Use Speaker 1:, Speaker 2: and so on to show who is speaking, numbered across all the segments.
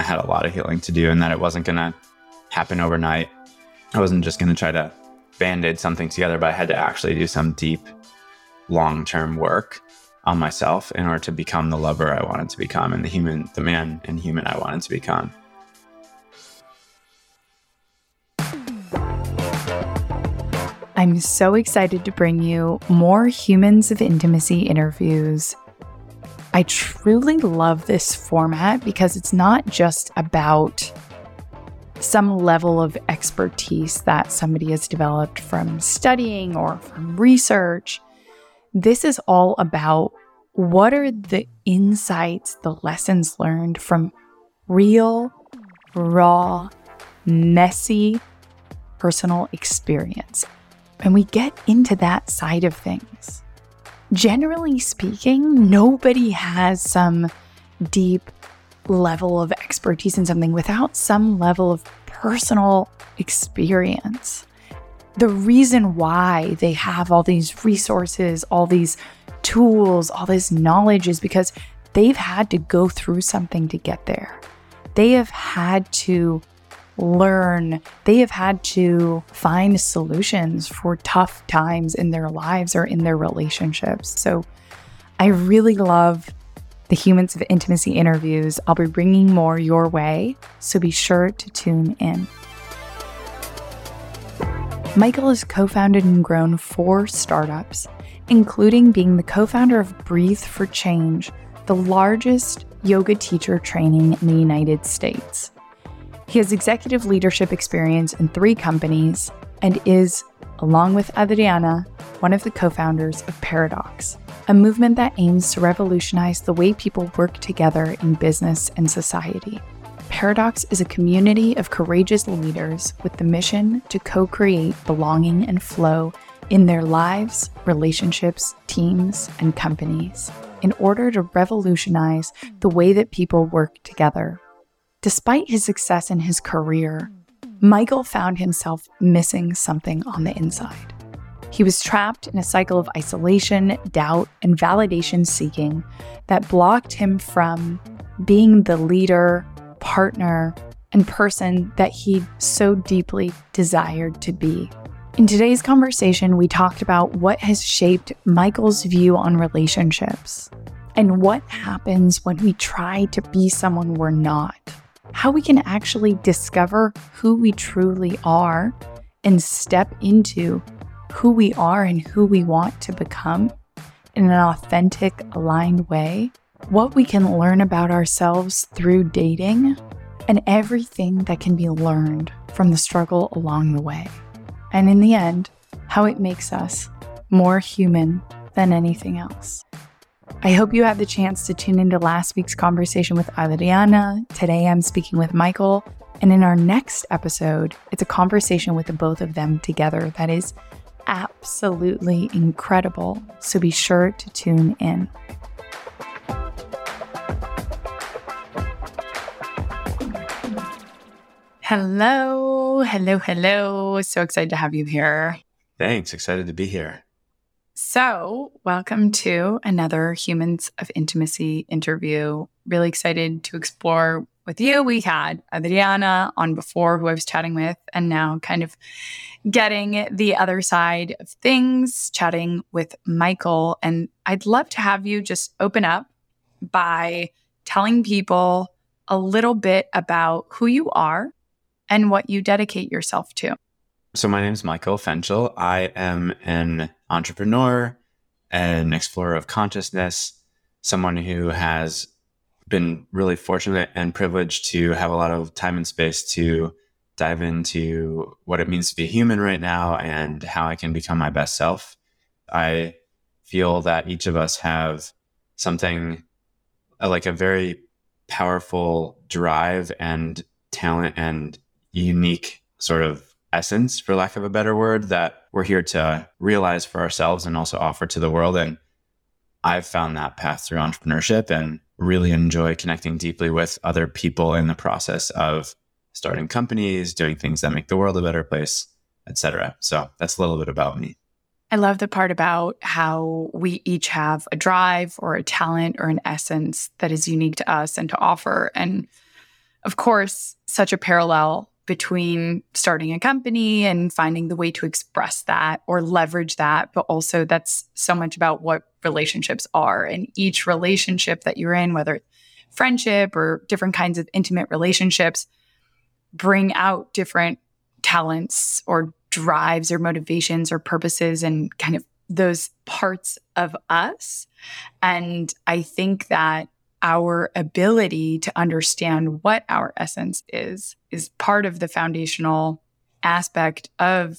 Speaker 1: I had a lot of healing to do and that it wasn't going to happen overnight. I wasn't just going to try to band aid something together, but I had to actually do some deep, long term work on myself in order to become the lover I wanted to become and the human, the man and human I wanted to become.
Speaker 2: I'm so excited to bring you more Humans of Intimacy interviews. I truly love this format because it's not just about some level of expertise that somebody has developed from studying or from research. This is all about what are the insights, the lessons learned from real, raw, messy personal experience. And we get into that side of things. Generally speaking, nobody has some deep level of expertise in something without some level of personal experience. The reason why they have all these resources, all these tools, all this knowledge is because they've had to go through something to get there. They have had to learn. They have had to find solutions for tough times in their lives or in their relationships. So I really love the Humans of Intimacy interviews. I'll be bringing more your way, so be sure to tune in. Michael has co founded and grown four startups, including being the co founder of Breathe for Change, the largest yoga teacher training in the United States. He has executive leadership experience in three companies and is, along with Adriana, one of the co founders of Paradox, a movement that aims to revolutionize the way people work together in business and society. Paradox is a community of courageous leaders with the mission to co create belonging and flow in their lives, relationships, teams, and companies in order to revolutionize the way that people work together Despite his success in his career, Michael found himself missing something on the inside. He was trapped in a cycle of isolation, doubt, and validation seeking that blocked him from being the leader, partner, and person that he so deeply desired to be. In today's conversation, we talked about what has shaped Michael's view on relationships and what happens when we try to be someone we're not how we can actually discover who we truly are and step into who we are and who we want to become in an authentic, aligned way, what we can learn about ourselves through dating, and everything that can be learned from the struggle along the way. And in the end, how it makes us more human than anything else. I hope you had the chance to tune into last week's conversation with Adriana. Today I'm speaking with Michael. And in our next episode, it's a conversation with the both of them together that is absolutely incredible. So be sure to tune in. Hello, hello, hello. So excited to have you here.
Speaker 1: Thanks. Excited to be here.
Speaker 2: So, welcome to another Humans of Intimacy interview. Really excited to explore with you. We had Adriana on before, who I was chatting with, and now kind of getting the other side of things, chatting with Michael. And I'd love to have you just open up by telling people a little bit about who you are and what you dedicate yourself to.
Speaker 1: So, my name is Michael Fenchel. I am an entrepreneur, an explorer of consciousness, someone who has been really fortunate and privileged to have a lot of time and space to dive into what it means to be human right now and how I can become my best self. I feel that each of us have something uh, like a very powerful drive and talent and unique sort of essence, for lack of a better word, that we're here to realize for ourselves and also offer to the world. And I've found that path through entrepreneurship and really enjoy connecting deeply with other people in the process of starting companies, doing things that make the world a better place, etc. So that's a little bit about me.
Speaker 2: I love the part about how we each have a drive or a talent or an essence that is unique to us and to offer. And of course, such a parallel between starting a company and finding the way to express that or leverage that. But also, that's so much about what relationships are. And each relationship that you're in, whether friendship or different kinds of intimate relationships, bring out different talents or drives or motivations or purposes and kind of those parts of us. And I think that our ability to understand what our essence is is part of the foundational aspect of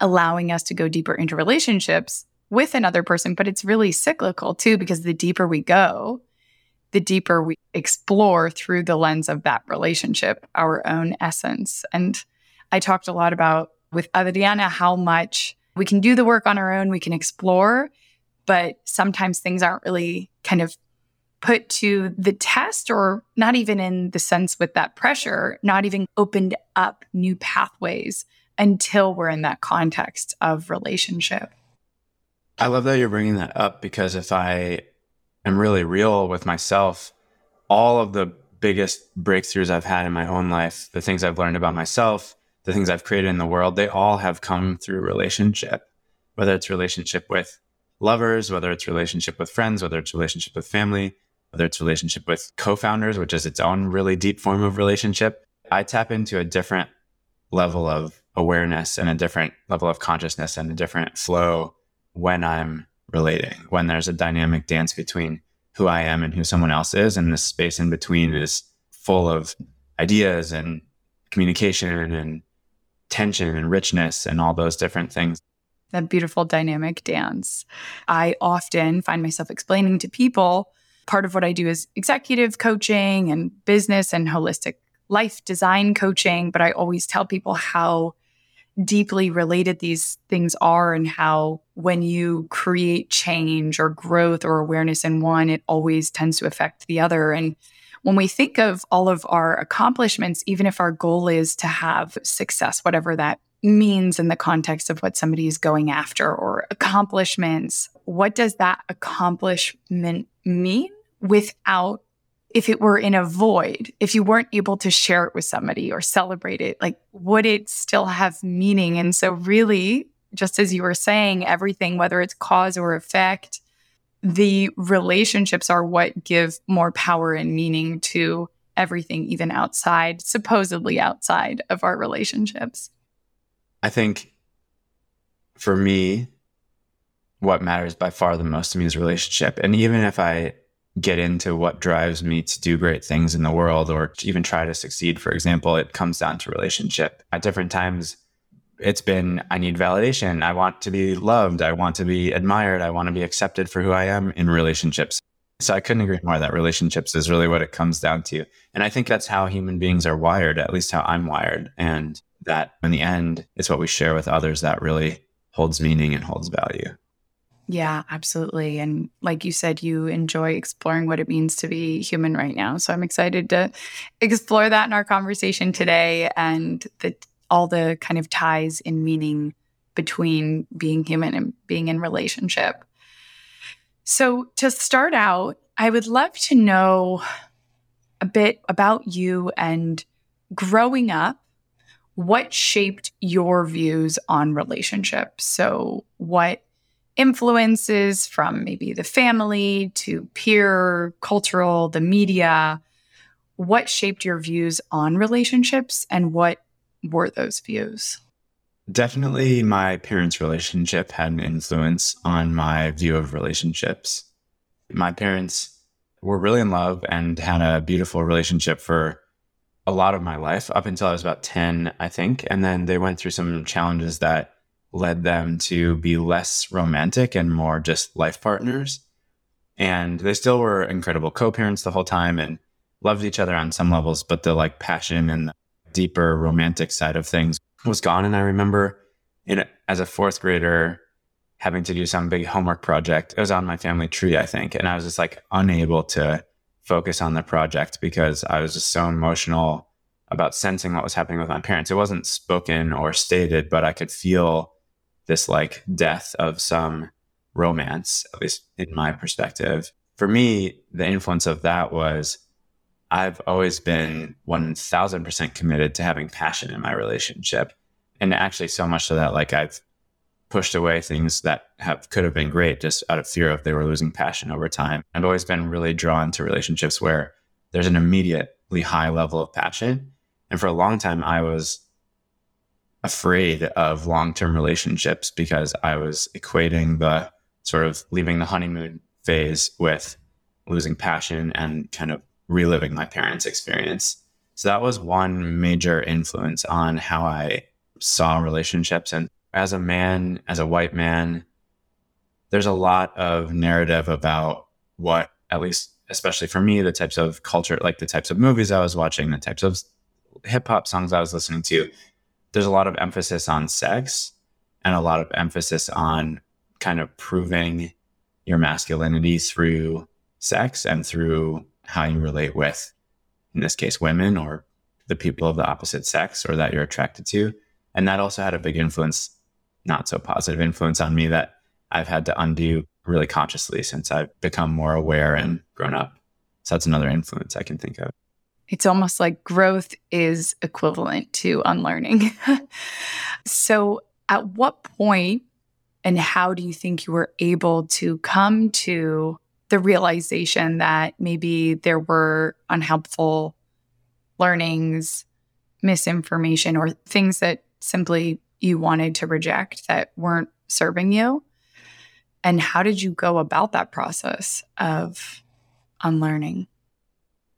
Speaker 2: allowing us to go deeper into relationships with another person but it's really cyclical too because the deeper we go the deeper we explore through the lens of that relationship our own essence. And i talked a lot about with adriana how much we can do the work on our own we can explore but sometimes things aren't really kind of put to the test or not even in the sense with that pressure, not even opened up new pathways until we're in that context of relationship.
Speaker 1: I love that you're bringing that up because if I am really real with myself, all of the biggest breakthroughs I've had in my own life, the things I've learned about myself, the things I've created in the world, they all have come through relationship, whether it's relationship with lovers, whether it's relationship with friends, whether it's relationship with family, whether it's relationship with co-founders, which is its own really deep form of relationship, I tap into a different level of awareness and a different level of consciousness and a different flow when I'm relating, when there's a dynamic dance between who I am and who someone else is. And the space in between is full of ideas and communication and tension and richness and all those different things.
Speaker 2: That beautiful dynamic dance. I often find myself explaining to people part of what I do is executive coaching and business and holistic life design coaching. But I always tell people how deeply related these things are and how when you create change or growth or awareness in one, it always tends to affect the other. And when we think of all of our accomplishments, even if our goal is to have success, whatever that means in the context of what somebody is going after or accomplishments, what does that accomplishment mean? Without if it were in a void, if you weren't able to share it with somebody or celebrate it, like would it still have meaning? And so, really, just as you were saying, everything, whether it's cause or effect, the relationships are what give more power and meaning to everything, even outside, supposedly outside of our relationships.
Speaker 1: I think for me, what matters by far the most to me is relationship. And even if I get into what drives me to do great things in the world or even try to succeed, for example, it comes down to relationship. At different times, it's been I need validation. I want to be loved. I want to be admired. I want to be accepted for who I am in relationships. So I couldn't agree more that relationships is really what it comes down to. And I think that's how human beings are wired, at least how I'm wired. And that in the end, it's what we share with others that really holds meaning and holds value.
Speaker 2: Yeah, absolutely. And like you said, you enjoy exploring what it means to be human right now. So I'm excited to explore that in our conversation today and the, all the kind of ties in meaning between being human and being in relationship. So to start out, I would love to know a bit about you and growing up what shaped your views on relationships. So, what influences from maybe the family to peer, cultural, the media. What shaped your views on relationships and what were those views?
Speaker 1: Definitely, my parents' relationship had an influence on my view of relationships. My parents were really in love and had a beautiful relationship for a lot of my life up until I was about 10, I think. And then they went through some challenges that led them to be less romantic and more just life partners. And they still were incredible co parents the whole time and loved each other on some levels, but the like passion and deeper romantic side of things was gone. And I remember in, as a fourth grader, having to do some big homework project. It was on my family tree, I think. And I was just like unable to focus on the project because I was just so emotional about sensing what was happening with my parents. It wasn't spoken or stated, but I could feel this like death of some romance, at least in my perspective. For me, the influence of that was I've always been 1000% committed to having passion in my relationship. And actually, so much so that like I've pushed away things that have could have been great just out of fear of they were losing passion over time. I've always been really drawn to relationships where there's an immediately high level of passion. And for a long time, I was afraid of long term relationships because I was equating the sort of leaving the honeymoon phase with losing passion and kind of reliving my parents' experience. So that was one major influence on how I saw relationships. And as a man, as a white man, there's a lot of narrative about what, at least, especially for me, the types of culture, like the types of movies I was watching, the types of hip hop songs I was listening to. There's a lot of emphasis on sex and a lot of emphasis on kind of proving your masculinity through sex and through how you relate with, in this case, women or the people of the opposite sex or that you're attracted to. And that also had a big influence, not so positive influence on me that I've had to undo really consciously since I've become more aware and grown up. So that's another influence I can think of.
Speaker 2: It's almost like growth is equivalent to unlearning. so, at what point and how do you think you were able to come to the realization that maybe there were unhelpful learnings, misinformation, or things that simply you wanted to reject that weren't serving you? And how did you go about that process of unlearning?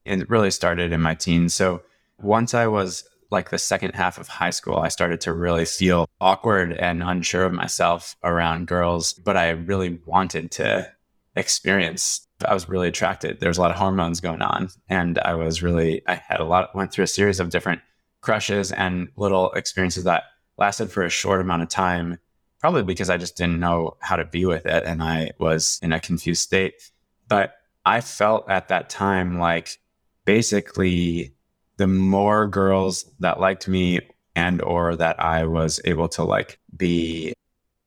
Speaker 1: It really started in my teens. So once I was like the second half of high school, I started to really feel awkward and unsure of myself around girls, but I really wanted to experience. I was really attracted. There was a lot of hormones going on. And I was really, I had a lot, went through a series of different crushes and little experiences that lasted for a short amount of time, probably because I just didn't know how to be with it. And I was in a confused state. But I felt at that time like basically the more girls that liked me and or that I was able to like be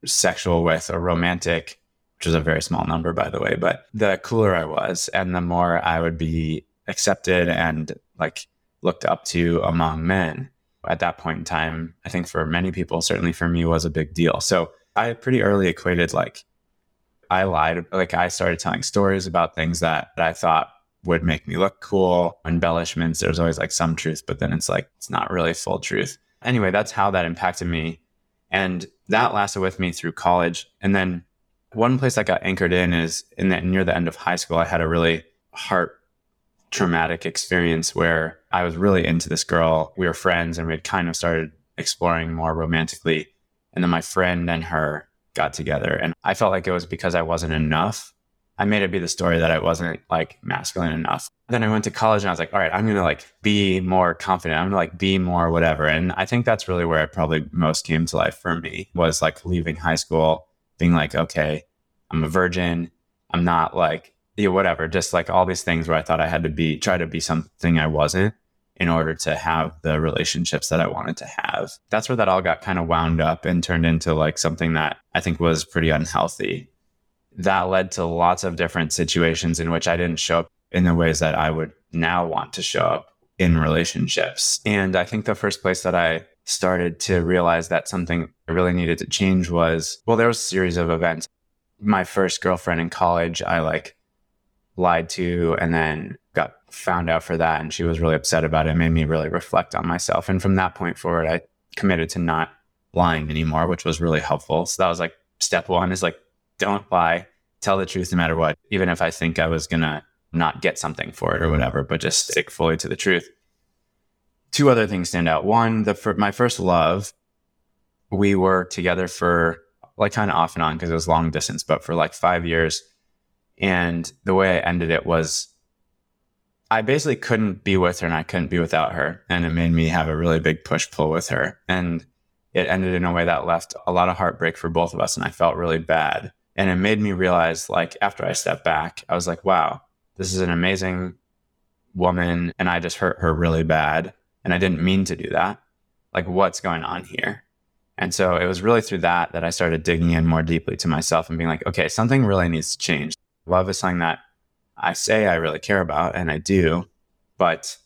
Speaker 1: sexual with or romantic which is a very small number, by the way, but the cooler I was and the more I would be accepted and like looked up to among men. At that point in time, I think for many people, certainly for me, was a big deal. So I pretty early equated like I lied, like I started telling stories about things that, that I thought would make me look cool. Embellishments, there's always like some truth, but then it's like, it's not really full truth. Anyway, that's how that impacted me. And that lasted with me through college. And then one place I got anchored in is in that near the end of high school, I had a really heart traumatic experience where I was really into this girl. We were friends and we had kind of started exploring more romantically. And then my friend and her got together. And I felt like it was because I wasn't enough. I made it be the story that I wasn't like masculine enough. Then I went to college and I was like, all right, I'm going to like be more confident. I'm going to like be more whatever. And I think that's really where it probably most came to life for me was like leaving high school being like, okay, I'm a virgin. I'm not like, you know, whatever, just like all these things where I thought I had to be, try to be something I wasn't in order to have the relationships that I wanted to have. That's where that all got kind of wound up and turned into like something that I think was pretty unhealthy. That led to lots of different situations in which I didn't show up in the ways that I would now want to show up in relationships. And I think the first place that I started to realize that something I really needed to change was well, there was a series of events. My first girlfriend in college, I like lied to and then got found out for that. And she was really upset about it. it made me really reflect on myself. And from that point forward, I committed to not lying anymore, which was really helpful. So that was like step one is like, don't lie, tell the truth no matter what, even if I think I was going to not get something for it or whatever, but just stick fully to the truth two other things stand out. One, the for my first love, we were together for like kind of off and on because it was long distance, but for like five years. And the way I ended it was I basically couldn't be with her and I couldn't be without her. And it made me have a really big push pull with her. And it ended in a way that left a lot of heartbreak for both of us. And I felt really bad. And it made me realize, like, after I stepped back, I was like, wow, this is an amazing woman. And I just hurt her really bad and I didn't mean to do that. Like, what's going on here? And so it was really through that that I started digging in more deeply to myself and being like, okay, something really needs to change. Love is something that I say I really care about, and I do. but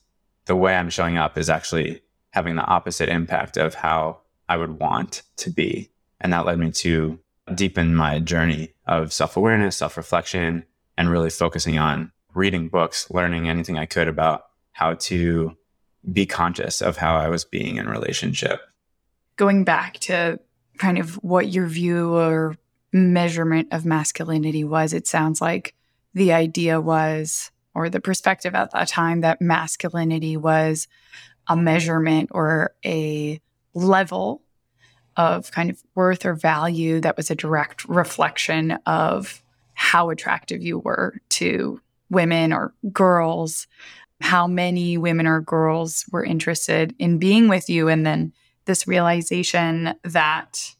Speaker 1: the way I'm showing up is actually having the opposite impact of how I would want to be. And that led me to deepen my journey of self awareness, self reflection, and really focusing on reading books, learning anything I could about how to be conscious of how I was being in relationship.
Speaker 2: Going back to kind of what your view or measurement of masculinity was, it sounds like the idea was, or the perspective at that time, that masculinity was a measurement or a level of kind of worth or value that was a direct reflection of how attractive you were to women or girls, how many women or girls were interested in being with you. And then this realization that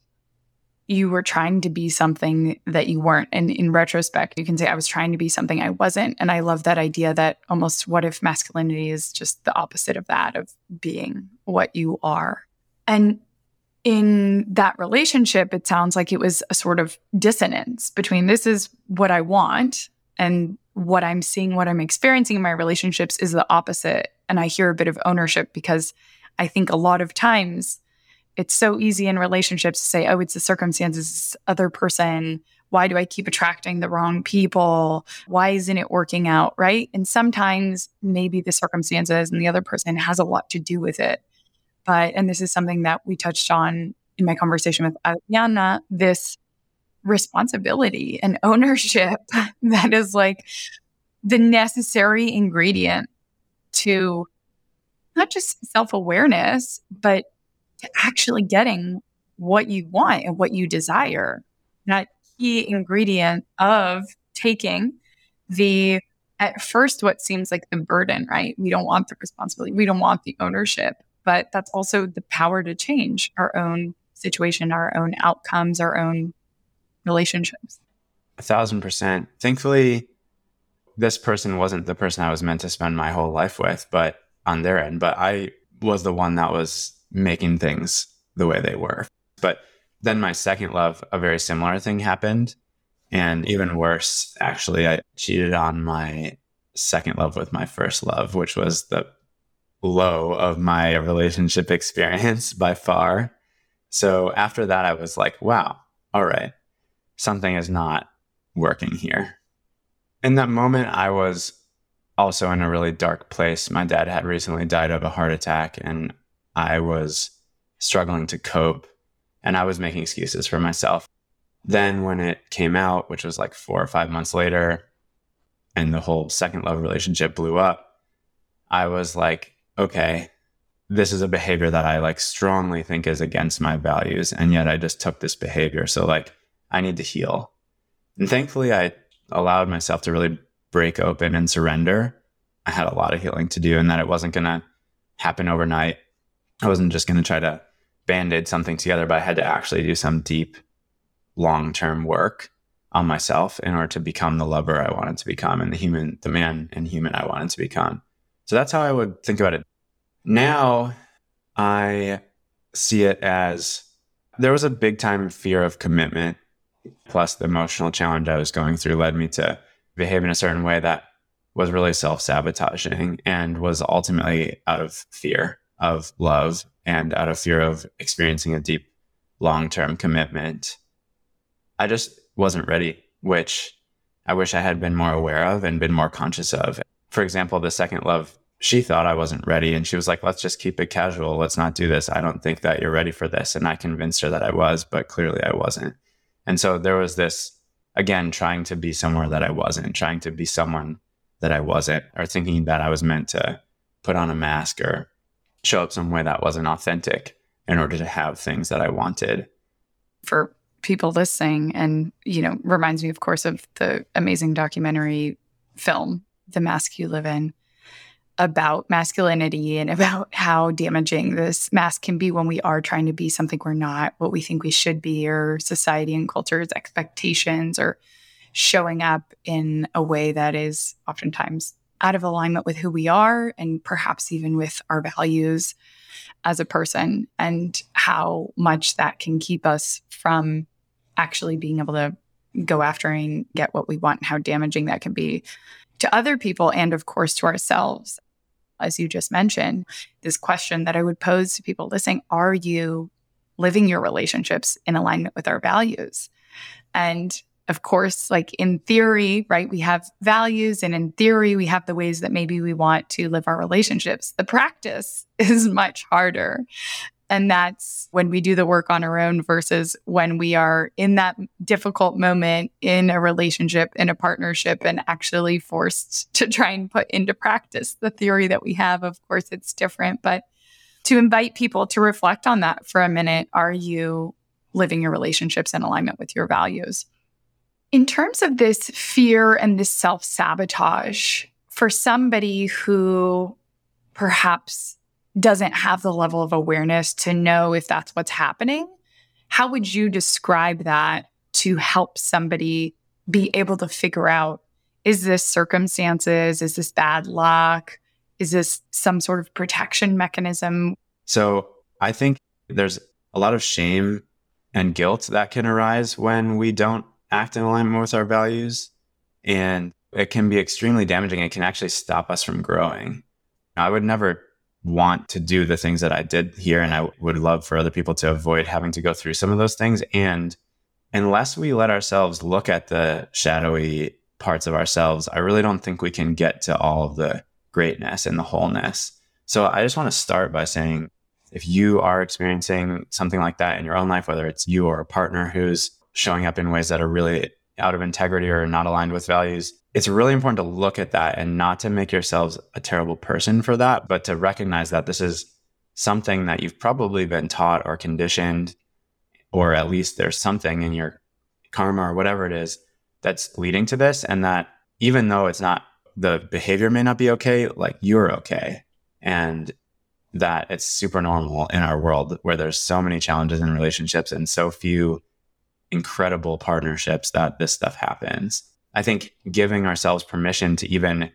Speaker 2: you were trying to be something that you weren't. And in retrospect, you can say, I was trying to be something I wasn't. And I love that idea that almost what if masculinity is just the opposite of that, of being what you are. And in that relationship, it sounds like it was a sort of dissonance between this is what I want and what I'm seeing, what I'm experiencing in my relationships is the opposite. And I hear a bit of ownership because I think a lot of times it's so easy in relationships to say, oh, it's the circumstances, this other person. Why do I keep attracting the wrong people? Why isn't it working out? Right. And sometimes maybe the circumstances and the other person has a lot to do with it. But, and this is something that we touched on in my conversation with Adriana, this responsibility and ownership that is like the necessary ingredient to not just self awareness, but to actually getting what you want and what you desire. That key ingredient of taking the, at first, what seems like the burden, right? We don't want the responsibility, we don't want the ownership, but that's also the power to change our own situation, our own outcomes, our own relationships.
Speaker 1: A thousand percent. Thankfully, this person wasn't the person I was meant to spend my whole life with, but on their end, but I was the one that was making things the way they were. But then my second love, a very similar thing happened. And even worse, actually, I cheated on my second love with my first love, which was the low of my relationship experience by far. So after that, I was like, wow, all right, something is not working here. In that moment, I was also in a really dark place. My dad had recently died of a heart attack, and I was struggling to cope and I was making excuses for myself. Then, when it came out, which was like four or five months later, and the whole second love relationship blew up, I was like, okay, this is a behavior that I like strongly think is against my values. And yet I just took this behavior. So, like, I need to heal. And thankfully, I allowed myself to really break open and surrender. I had a lot of healing to do, and that it wasn't going to happen overnight. I wasn't just going to try to band aid something together, but I had to actually do some deep, long term work on myself in order to become the lover I wanted to become and the human, the man and human I wanted to become. So that's how I would think about it. Now I see it as there was a big time fear of commitment, plus the emotional challenge I was going through led me to behave in a certain way that was really self sabotaging and was ultimately out of fear of love and out of fear of experiencing a deep long term commitment. I just wasn't ready, which I wish I had been more aware of and been more conscious of. For example, the second love, she thought I wasn't ready and she was like, let's just keep it casual. Let's not do this. I don't think that you're ready for this. And I convinced her that I was, but clearly I wasn't. And so there was this, again, trying to be somewhere that I wasn't, trying to be someone that I wasn't, or thinking that I was meant to put on a mask or show up some way that wasn't authentic in order to have things that I wanted.
Speaker 2: For people listening, and, you know, reminds me, of course, of the amazing documentary film, The Mask You Live In, about masculinity and about how damaging this mask can be when we are trying to be something we're not, what we think we should be, or society and culture's expectations, or showing up in a way that is oftentimes out of alignment with who we are and perhaps even with our values as a person and how much that can keep us from actually being able to go after and get what we want and how damaging that can be to other people and of course to ourselves as you just mentioned, this question that I would pose to people listening Are you living your relationships in alignment with our values? And of course, like in theory, right, we have values, and in theory, we have the ways that maybe we want to live our relationships. The practice is much harder. And that's when we do the work on our own versus when we are in that difficult moment in a relationship, in a partnership, and actually forced to try and put into practice the theory that we have. Of course, it's different, but to invite people to reflect on that for a minute. Are you living your relationships in alignment with your values? In terms of this fear and this self sabotage, for somebody who perhaps doesn't have the level of awareness to know if that's what's happening, how would you describe that to help somebody be able to figure out is this circumstances? Is this bad luck? Is this some sort of protection mechanism?
Speaker 1: So I think there's a lot of shame and guilt that can arise when we don't act in alignment with our values. And it can be extremely damaging. It can actually stop us from growing. I would never want to do the things that I did here. And I would love for other people to avoid having to go through some of those things. And unless we let ourselves look at the shadowy parts of ourselves, I really don't think we can get to all of the greatness and the wholeness. So I just want to start by saying if you are experiencing something like that in your own life, whether it's you or a partner who's showing up in ways that are really out of integrity or not aligned with values, it's really important to look at that and not to make yourselves a terrible person for that, but to recognize that this is something that you've probably been taught or conditioned, or at least there's something in your karma or whatever it is that's leading to this. And that even though it's not, the behavior may not be okay, like you're okay. And that it's super normal in our world where there's so many challenges in relationships and so few incredible partnerships that this stuff happens. I think giving ourselves permission to even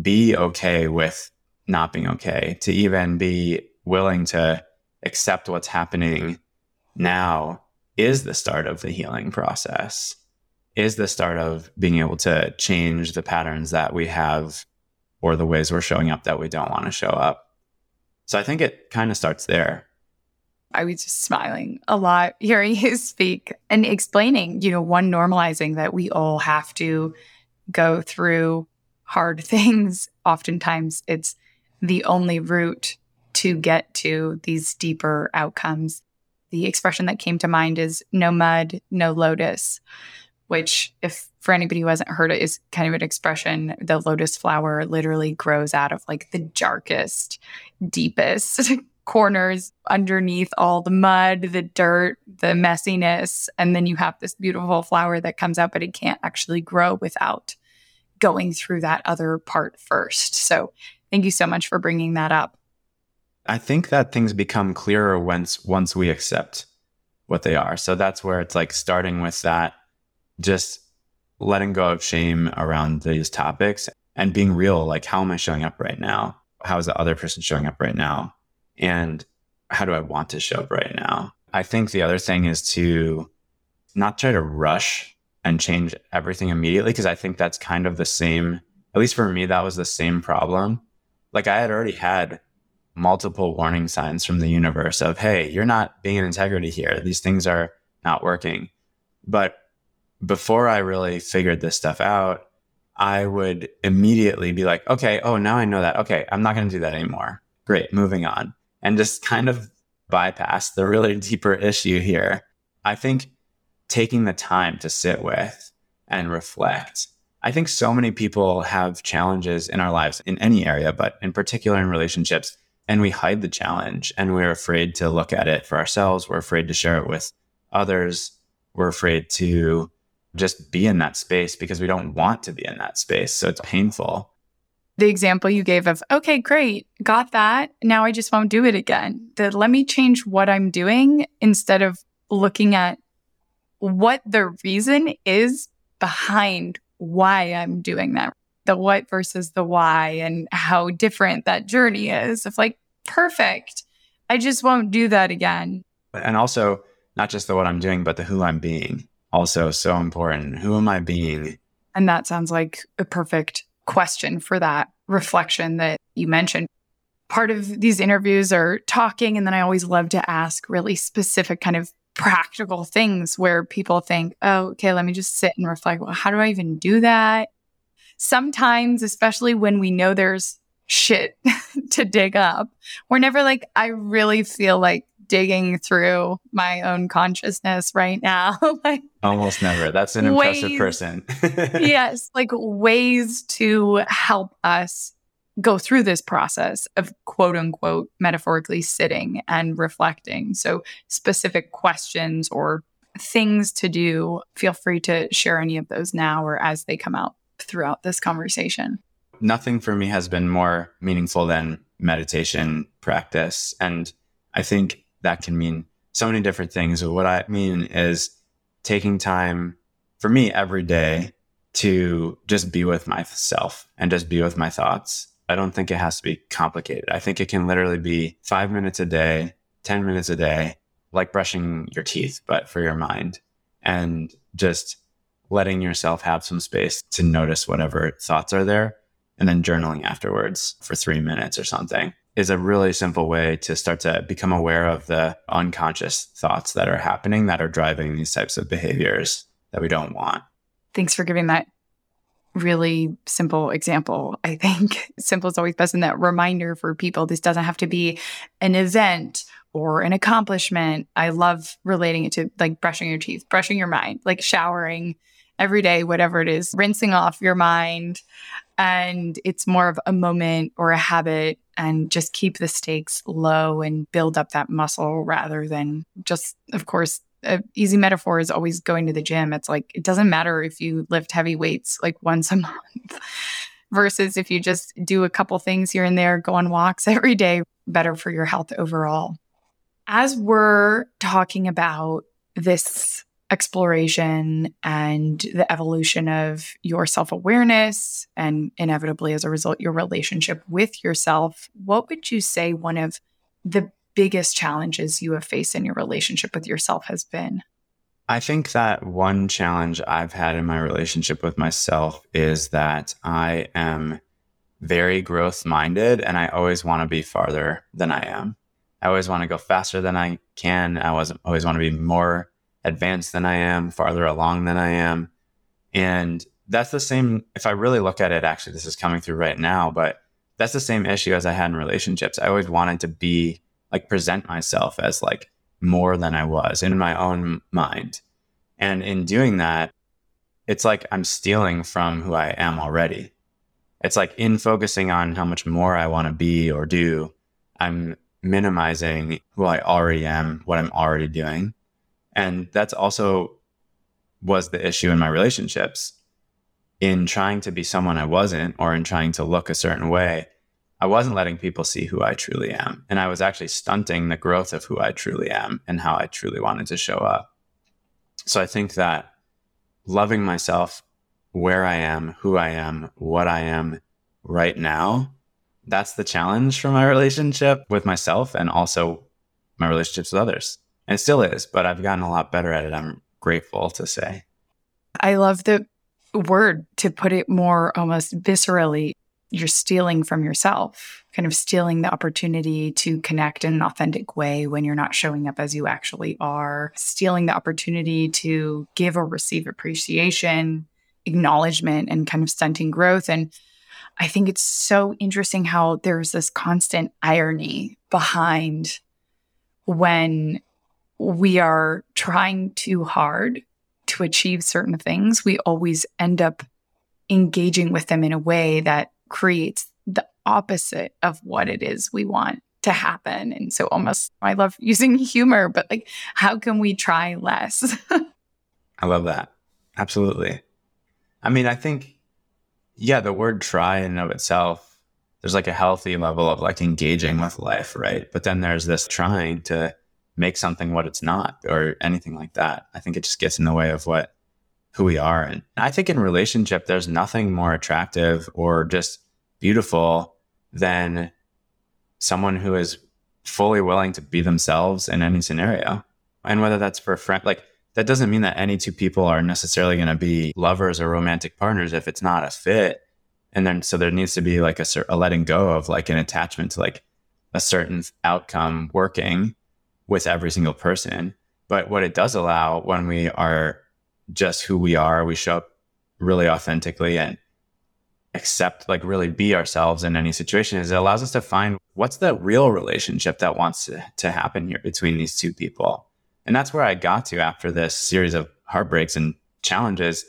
Speaker 1: be okay with not being okay, to even be willing to accept what's happening mm-hmm. now is the start of the healing process, is the start of being able to change the patterns that we have or the ways we're showing up that we don't want to show up. So I think it kind of starts there.
Speaker 2: I was just smiling a lot hearing you speak and explaining, you know, one normalizing that we all have to go through hard things. Oftentimes, it's the only route to get to these deeper outcomes. The expression that came to mind is no mud, no lotus, which, if for anybody who hasn't heard it, is kind of an expression. The lotus flower literally grows out of like the darkest, deepest corners underneath all the mud, the dirt, the messiness. And then you have this beautiful flower that comes out, but it can't actually grow without going through that other part first. So thank you so much for bringing that up.
Speaker 1: I think that things become clearer once once we accept what they are. So that's where it's like starting with that just letting go of shame around these topics and being real like how am I showing up right now? How is the other person showing up right now? And how do I want to show up right now? I think the other thing is to not try to rush and change everything immediately because I think that's kind of the same, at least for me, that was the same problem. Like I had already had multiple warning signs from the universe of, hey, you're not being in integrity here. These things are not working. But before I really figured this stuff out, I would immediately be like, okay, oh, now I know that. Okay, I'm not going to do that anymore. Great, moving on and just kind of bypass the really deeper issue here. I think taking the time to sit with and reflect. I think so many people have challenges in our lives in any area, but in particular in relationships, and we hide the challenge and we're afraid to look at it for ourselves. We're afraid to share it with others. We're afraid to just be in that space because we don't want to be in that space. So it's painful
Speaker 2: the example you gave of, okay, great, got that. Now I just won't do it again. That let me change what I'm doing instead of looking at what the reason is behind why I'm doing that. The what versus the why and how different that journey is. Of like, perfect. I just won't do that again.
Speaker 1: And also, not just the what I'm doing, but the who I'm being. Also, so important. Who am I being?
Speaker 2: And that sounds like a perfect question for that reflection that you mentioned. Part of these interviews are talking, and then I always love to ask really specific kind of practical things where people think, oh, okay, let me just sit and reflect. Well, how do I even do that? Sometimes, especially when we know there's shit to dig up, we're never like, I really feel like digging through my own consciousness right now.
Speaker 1: like, Almost never. That's an impressive ways, person.
Speaker 2: yes, like ways to help us go through this process of quote unquote metaphorically sitting and reflecting. So, specific questions or things to do, feel free to share any of those now or as they come out throughout this conversation.
Speaker 1: Nothing for me has been more meaningful than meditation practice. And I think that can mean so many different things. But What I mean is taking time for me every day to just be with myself and just be with my thoughts I don't think it has to be complicated. I think it can literally be five minutes a day, 10 minutes a day, like brushing your teeth, but for your mind and just letting yourself have some space to notice whatever thoughts are there and then journaling afterwards for three minutes or something is a really simple way to start to become aware of the unconscious thoughts that are happening that are driving these types of behaviors that we don't want.
Speaker 2: Thanks for giving that really simple example. I think simple is always best in that reminder for people. This doesn't have to be an event or an accomplishment. I love relating it to like brushing your teeth, brushing your mind, like showering every day, whatever it is, rinsing off your mind. And it's more of a moment or a habit and just keep the stakes low and build up that muscle rather than just, of course, easy metaphor is always going to the gym. It's like it doesn't matter if you lift heavy weights like once a month versus if you just do a couple things here and there, go on walks every day, better for your health overall. As we're talking about this exploration and the evolution of your self awareness, and inevitably, as a result, your relationship with yourself, what would you say one of the biggest challenges you have faced in your relationship with yourself has been?
Speaker 1: I think that one challenge I've had in my relationship with myself is that I am very growth minded and I always want to be farther than I am. I always want to go faster than I can. I always, always want to be more advanced than I am, farther along than I am. And that's the same. If I really look at it, actually, this is coming through right now, but that's the same issue as I had in relationships. I always wanted to be like present myself as like more than I was in my own mind. And in doing that, it's like I'm stealing from who I am already. It's like in focusing on how much more I want to be or do, I'm minimizing who I already am, what I'm already doing. And that's also was the issue in my relationships. In trying to be someone I wasn't or in trying to look a certain way, I wasn't letting people see who I truly am. And I was actually stunting the growth of who I truly am and how I truly wanted to show up. So I think that loving myself where I am, who I am, what I am right now, that's the challenge for my relationship with myself and also my relationships with others. And it still is, but I've gotten a lot better at it. I'm grateful to say.
Speaker 2: I love the word to put it more almost viscerally you're stealing from yourself, kind of stealing the opportunity to connect in an authentic way when you're not showing up as you actually are, stealing the opportunity to give or receive appreciation, acknowledgement, and kind of stunting growth. And I think it's so interesting how there's this constant irony behind when we are trying too hard to achieve certain things, we always end up engaging with them in a way that creates the opposite of what it is we want to happen. And so almost I love using humor, but like how can we try less?
Speaker 1: I love that. Absolutely. I mean, I think yeah, the word try in and of itself, there's like a healthy level of like engaging with life, right? But then there's this trying to make something what it's not or anything like that. I think it just gets in the way of what who we are. And I think in relationship, there's nothing more attractive or just beautiful than someone who is fully willing to be themselves in any scenario. And whether that's for a friend, like that doesn't mean that any two people are necessarily going to be lovers or romantic partners if it's not a fit. And then, so there needs to be like a, a letting go of like an attachment to like a certain outcome working with every single person. But what it does allow when we are just who we are, we show up really authentically and accept, like really be ourselves in any situation is it allows us to find what's the real relationship that wants to, to happen here between these two people. And that's where I got to after this series of heartbreaks and challenges.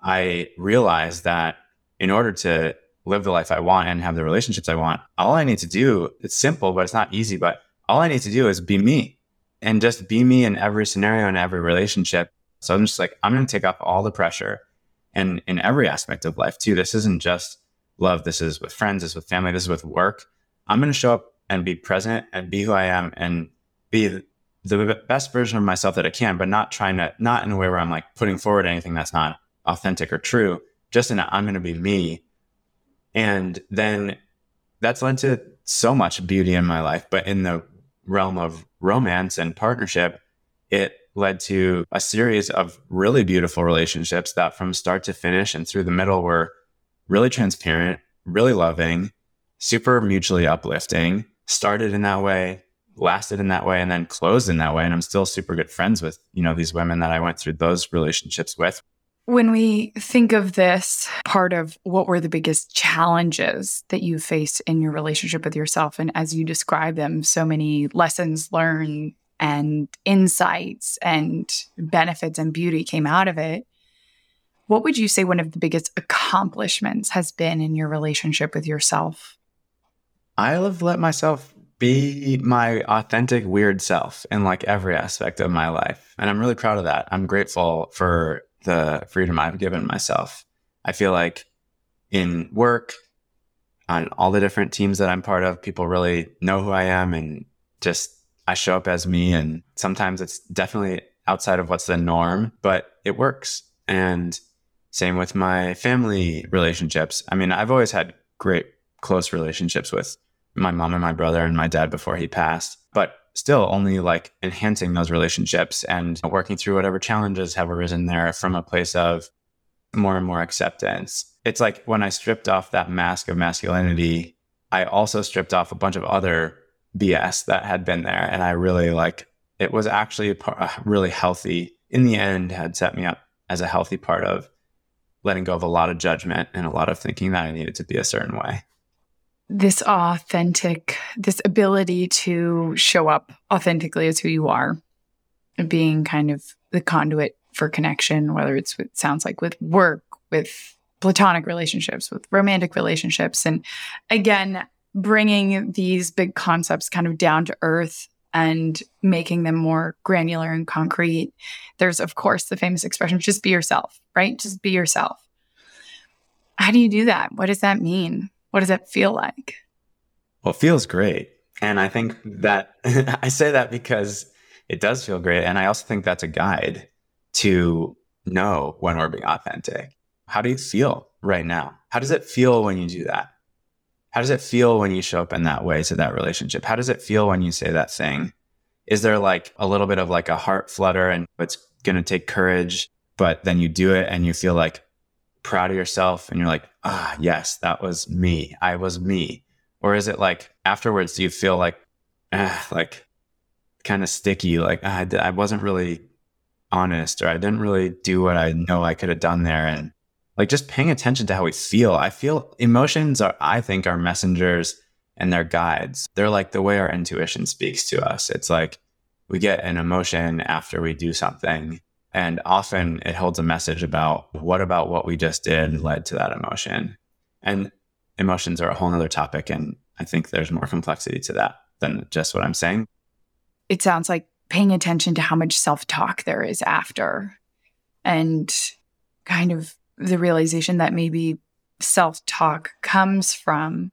Speaker 1: I realized that in order to live the life I want and have the relationships I want, all I need to do, it's simple, but it's not easy, but all I need to do is be me and just be me in every scenario and every relationship. So I'm just like, I'm going to take off all the pressure and in every aspect of life too. This isn't just love. This is with friends. This is with family. This is with work. I'm going to show up and be present and be who I am and be the best version of myself that I can, but not trying to, not in a way where I'm like putting forward anything that's not authentic or true, just in that I'm going to be me. And then that's led to so much beauty in my life. But in the realm of romance and partnership, it led to a series of really beautiful relationships that from start to finish and through the middle were really transparent, really loving, super mutually uplifting, started in that way, lasted in that way, and then closed in that way. And I'm still super good friends with, you know, these women that I went through those relationships with.
Speaker 2: When we think of this part of what were the biggest challenges that you faced in your relationship with yourself, and as you describe them, so many lessons learned and insights and benefits and beauty came out of it. What would you say one of the biggest accomplishments has been in your relationship with yourself?
Speaker 1: I have let myself be my authentic, weird self in like every aspect of my life. And I'm really proud of that. I'm grateful for the freedom I've given myself. I feel like in work, on all the different teams that I'm part of, people really know who I am and just I show up as me. And sometimes it's definitely outside of what's the norm, but it works. And same with my family relationships. I mean, I've always had great close relationships with my mom and my brother and my dad before he passed, but still only like enhancing those relationships and working through whatever challenges have arisen there from a place of more and more acceptance. It's like when I stripped off that mask of masculinity, I also stripped off a bunch of other BS that had been there. And I really like it was actually a, really healthy, in the end, had set me up as a healthy part of letting go of a lot of judgment and a lot of thinking that I needed to be a certain way.
Speaker 2: This authentic, this ability to show up authentically as who you are, being kind of the conduit for connection, whether it's what sounds like with work, with platonic relationships, with romantic relationships. And again, bringing these big concepts kind of down to earth and making them more granular and concrete. There's, of course, the famous expression just be yourself, right? Just be yourself. How do you do that? What does that mean? What does that feel like?
Speaker 1: Well, it feels great. And I think that I say that because it does feel great. And I also think that's a guide to know when we're being authentic. How do you feel right now? How does it feel when you do that? How does it feel when you show up in that way to that relationship? How does it feel when you say that thing? Is there like a little bit of like a heart flutter and it's going to take courage, but then you do it and you feel like proud of yourself and you're like, ah, yes, that was me. I was me. Or is it like afterwards, do you feel like, ah, like kind of sticky, like ah, I wasn't really honest or I didn't really do what I know I could have done there. And like just paying attention to how we feel. I feel emotions are, I think, are messengers and they're guides. They're like the way our intuition speaks to us. It's like we get an emotion after we do something. And often it holds a message about what about what we just did led to that emotion. And emotions are a whole nother topic. And I think there's more complexity to that than just what I'm saying.
Speaker 2: It sounds like paying attention to how much self talk there is after and kind of the realization that maybe self talk comes from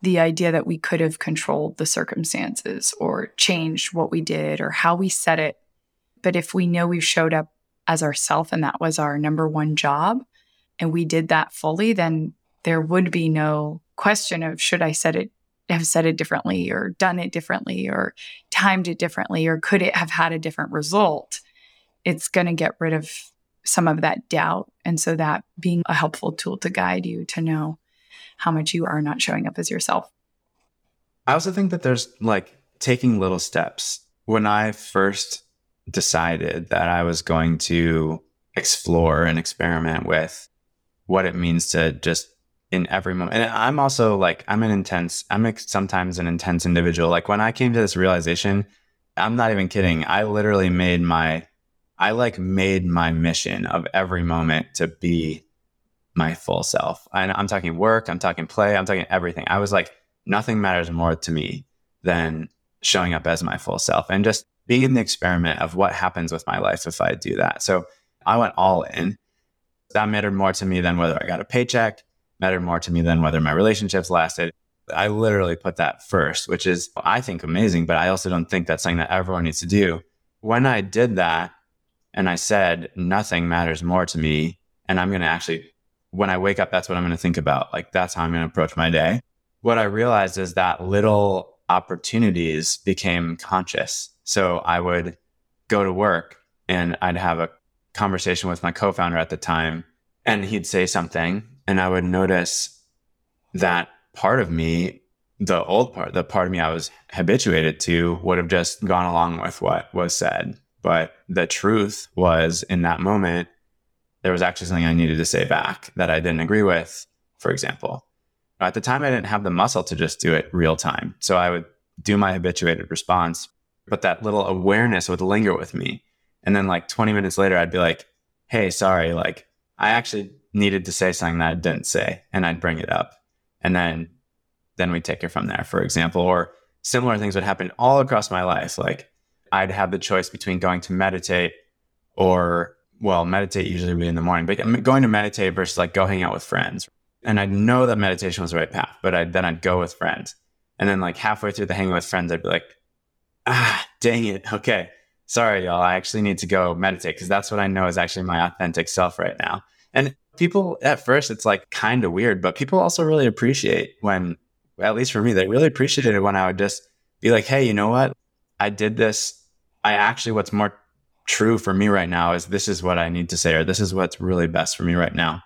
Speaker 2: the idea that we could have controlled the circumstances or changed what we did or how we said it. But if we know we showed up as ourself and that was our number one job and we did that fully, then there would be no question of should I it have said it differently or done it differently or timed it differently or could it have had a different result? It's going to get rid of some of that doubt. And so that being a helpful tool to guide you to know. how much you are not showing up as yourself.
Speaker 1: I also think that there's like taking little steps. When I first decided that I was going to explore and experiment with what it means to just in every moment. And I'm also like, I'm an intense, I'm a, sometimes an intense individual. Like when I came to this realization, I'm not even kidding. I literally made my, I like made my mission of every moment to be my full self. I, I'm talking work, I'm talking play, I'm talking everything. I was like, nothing matters more to me than showing up as my full self and just being in the experiment of what happens with my life if I do that. So I went all in. That mattered more to me than whether I got a paycheck, mattered more to me than whether my relationships lasted. I literally put that first, which is, I think, amazing, but I also don't think that's something that everyone needs to do. When I did that and I said, nothing matters more to me, and I'm going to actually, when I wake up, that's what I'm going to think about. Like, that's how I'm going to approach my day. What I realized is that little opportunities became conscious. So I would go to work and I'd have a conversation with my co founder at the time, and he'd say something, and I would notice that part of me, the old part, the part of me I was habituated to, would have just gone along with what was said. But the truth was in that moment, there was actually something I needed to say back that I didn't agree with, for example. At the time, I didn't have the muscle to just do it real time. So I would do my habituated response, but that little awareness would linger with me. And then, like 20 minutes later, I'd be like, hey, sorry, like I actually needed to say something that I didn't say, and I'd bring it up. And then then we'd take it from there, for example. Or similar things would happen all across my life. Like I'd have the choice between going to meditate or, well, meditate usually would be in the morning, but um, going to meditate versus like go hang out with friends. And I'd know that meditation was the right path, but I'd, then I'd go with friends. And then like halfway through the hanging with friends, I'd be like, ah, dang it. Okay. Sorry, y'all. I actually need to go meditate because that's what I know is actually my authentic self right now. And people at first, it's like kind of weird, but people also really appreciate when, at least for me, they really appreciated when I would just be like, hey, you know what? I did this. I actually, what's more true for me right now is this is what I need to say, or this is what's really best for me right now.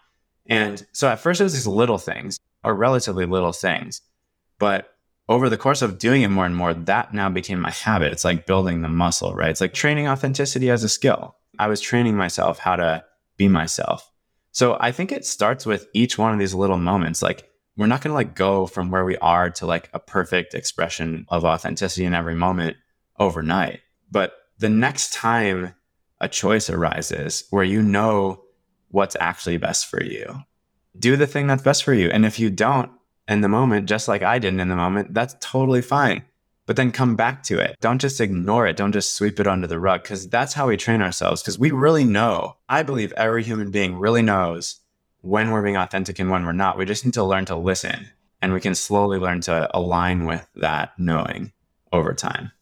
Speaker 1: And so at first it was these little things or relatively little things, but over the course of doing it more and more, that now became my habit. It's like building the muscle, right? It's like training authenticity as a skill. I was training myself how to be myself. So I think it starts with each one of these little moments. Like we're not going to like go from where we are to like a perfect expression of authenticity in every moment overnight. But the next time a choice arises where you know what's actually best for you, do the thing that's best for you. And if you don't, in the moment, just like I didn't in the moment, that's totally fine. But then come back to it. Don't just ignore it. Don't just sweep it under the rug because that's how we train ourselves. Because we really know, I believe every human being really knows when we're being authentic and when we're not. We just need to learn to listen and we can slowly learn to align with that knowing over time.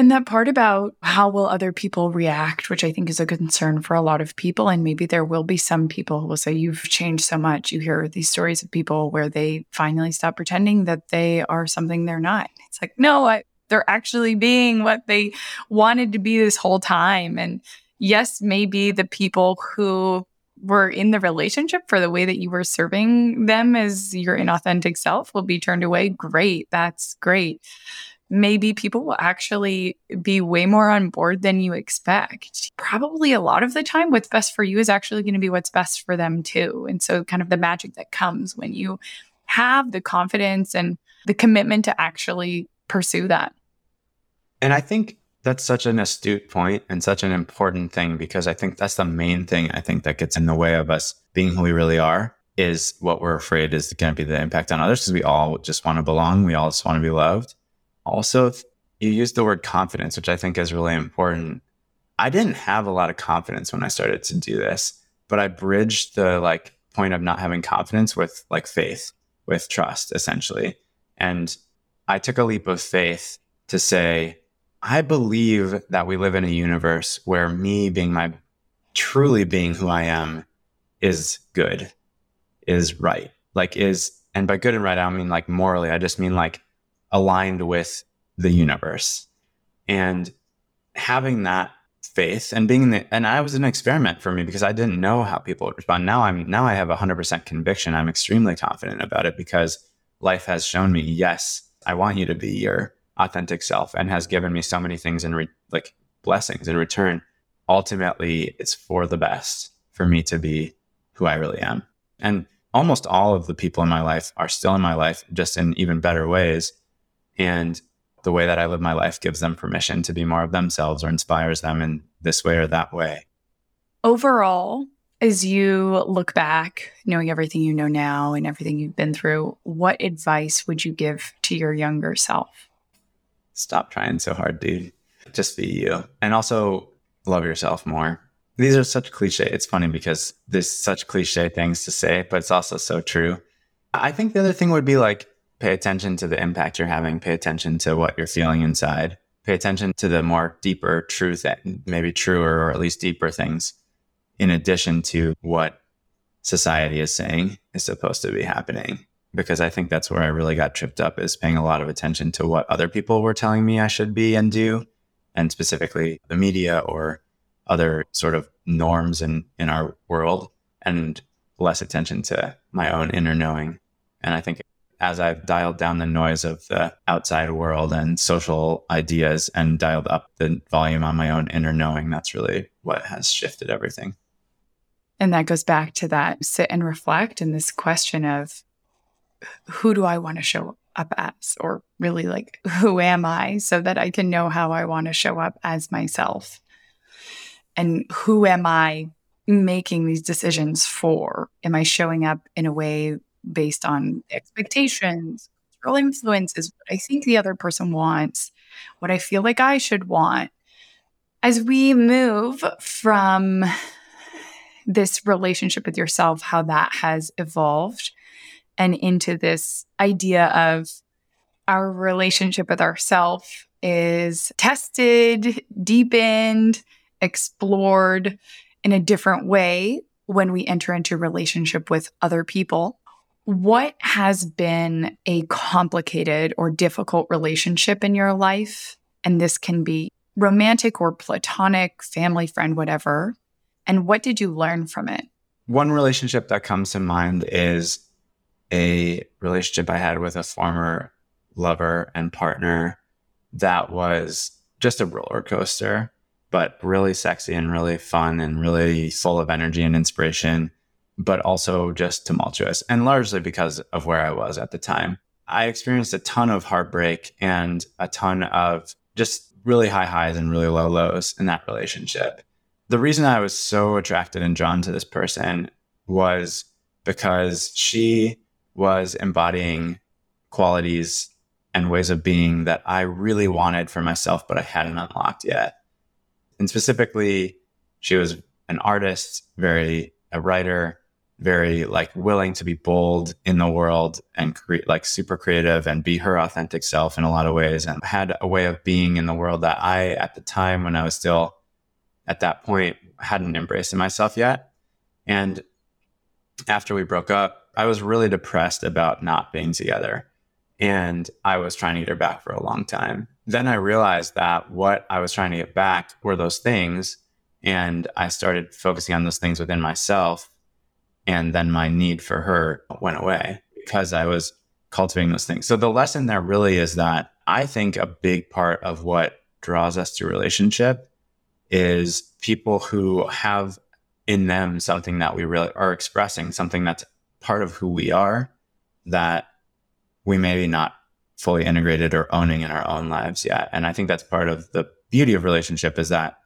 Speaker 2: And that part about how will other people react, which I think is a concern for a lot of people. And maybe there will be some people who will say, You've changed so much. You hear these stories of people where they finally stop pretending that they are something they're not. It's like, no, I, they're actually being what they wanted to be this whole time. And yes, maybe the people who were in the relationship for the way that you were serving them as your inauthentic self will be turned away. Great. That's great maybe people will actually be way more on board than you expect. Probably a lot of the time, what's best for you is actually going to be what's best for them too. And so, kind of the magic that comes when you have the confidence and the commitment to actually pursue that.
Speaker 1: And I think that's such an astute point and such an important thing because I think that's the main thing I think that gets in the way of us being who we really are is what we're afraid is going to be the impact on others because we all just want to belong. We all just want to be loved. Also, you used the word confidence, which I think is really important. I didn't have a lot of confidence when I started to do this, but I bridged the like point of not having confidence with like faith, with trust, essentially. And I took a leap of faith to say, I believe that we live in a universe where me being my truly being who I am is good, is right. Like, is, and by good and right, I don't mean like morally. I just mean like aligned with the universe. And having that faith and being the and I was an experiment for me because I didn't know how people would respond. Now I'm now I have 100% conviction. I'm extremely confident about it because life has shown me, yes, I want you to be your authentic self and has given me so many things and re- like blessings in return. Ultimately, it's for the best for me to be who I really am. And almost all of the people in my life are still in my life, just in even better ways. And the way that I live my life gives them permission to be more of themselves or inspires them in this way or that way.
Speaker 2: Overall, as you look back, knowing everything you know now and everything you've been through, what advice would you give to your younger self?
Speaker 1: Stop trying so hard, dude. Just be you. And also love yourself more. These are such cliche. It's funny because there's such cliche things to say, but it's also so true. I think the other thing would be like pay attention to the impact you're having, pay attention to what you're feeling inside, pay attention to the more deeper truth, maybe truer or at least deeper things, in addition to what society is saying is supposed to be happening. Because I think that's where I really got tripped up is paying a lot of attention to what other people were telling me I should be and do, and specifically the media or other sort of norms in, in our world, and less attention to my own inner knowing. And I think as I've dialed down the noise of the outside world and social ideas and dialed up the volume on my own inner knowing, that's really what has shifted everything.
Speaker 2: And that goes back to that sit and reflect and this question of who do I want to show up as? Or really like, who am I? So that I can know how I want to show up as myself. And who am I making these decisions for? Am I showing up in a way based on expectations, cultural influences, what I think the other person wants, what I feel like I should want. As we move from this relationship with yourself, how that has evolved, and into this idea of our relationship with ourself is tested, deepened, explored in a different way when we enter into relationship with other people what has been a complicated or difficult relationship in your life? And this can be romantic or platonic, family, friend, whatever. And what did you learn from it?
Speaker 1: One relationship that comes to mind is a relationship I had with a former lover and partner that was just a roller coaster, but really sexy and really fun and really full of energy and inspiration but also just tumultuous and largely because of where I was at the time. I experienced a ton of heartbreak and a ton of just really high highs and really low lows in that relationship. The reason I was so attracted and drawn to this person was because she was embodying qualities and ways of being that I really wanted for myself, but I hadn't unlocked yet. And specifically, she was an artist, very a writer, very like willing to be bold in the world and create like super creative and be her authentic self in a lot of ways and had a way of being in the world that I at the time when I was still at that point hadn't embraced in myself yet. And after we broke up, I was really depressed about not being together. And I was trying to get her back for a long time. Then I realized that what I was trying to get back were those things. And I started focusing on those things within myself and then my need for her went away because I was cultivating those things. So the lesson there really is that I think a big part of what draws us to relationship is people who have in them something that we really are expressing, something that's part of who we are that we maybe not fully integrated or owning in our own lives yet. And I think that's part of the beauty of relationship is that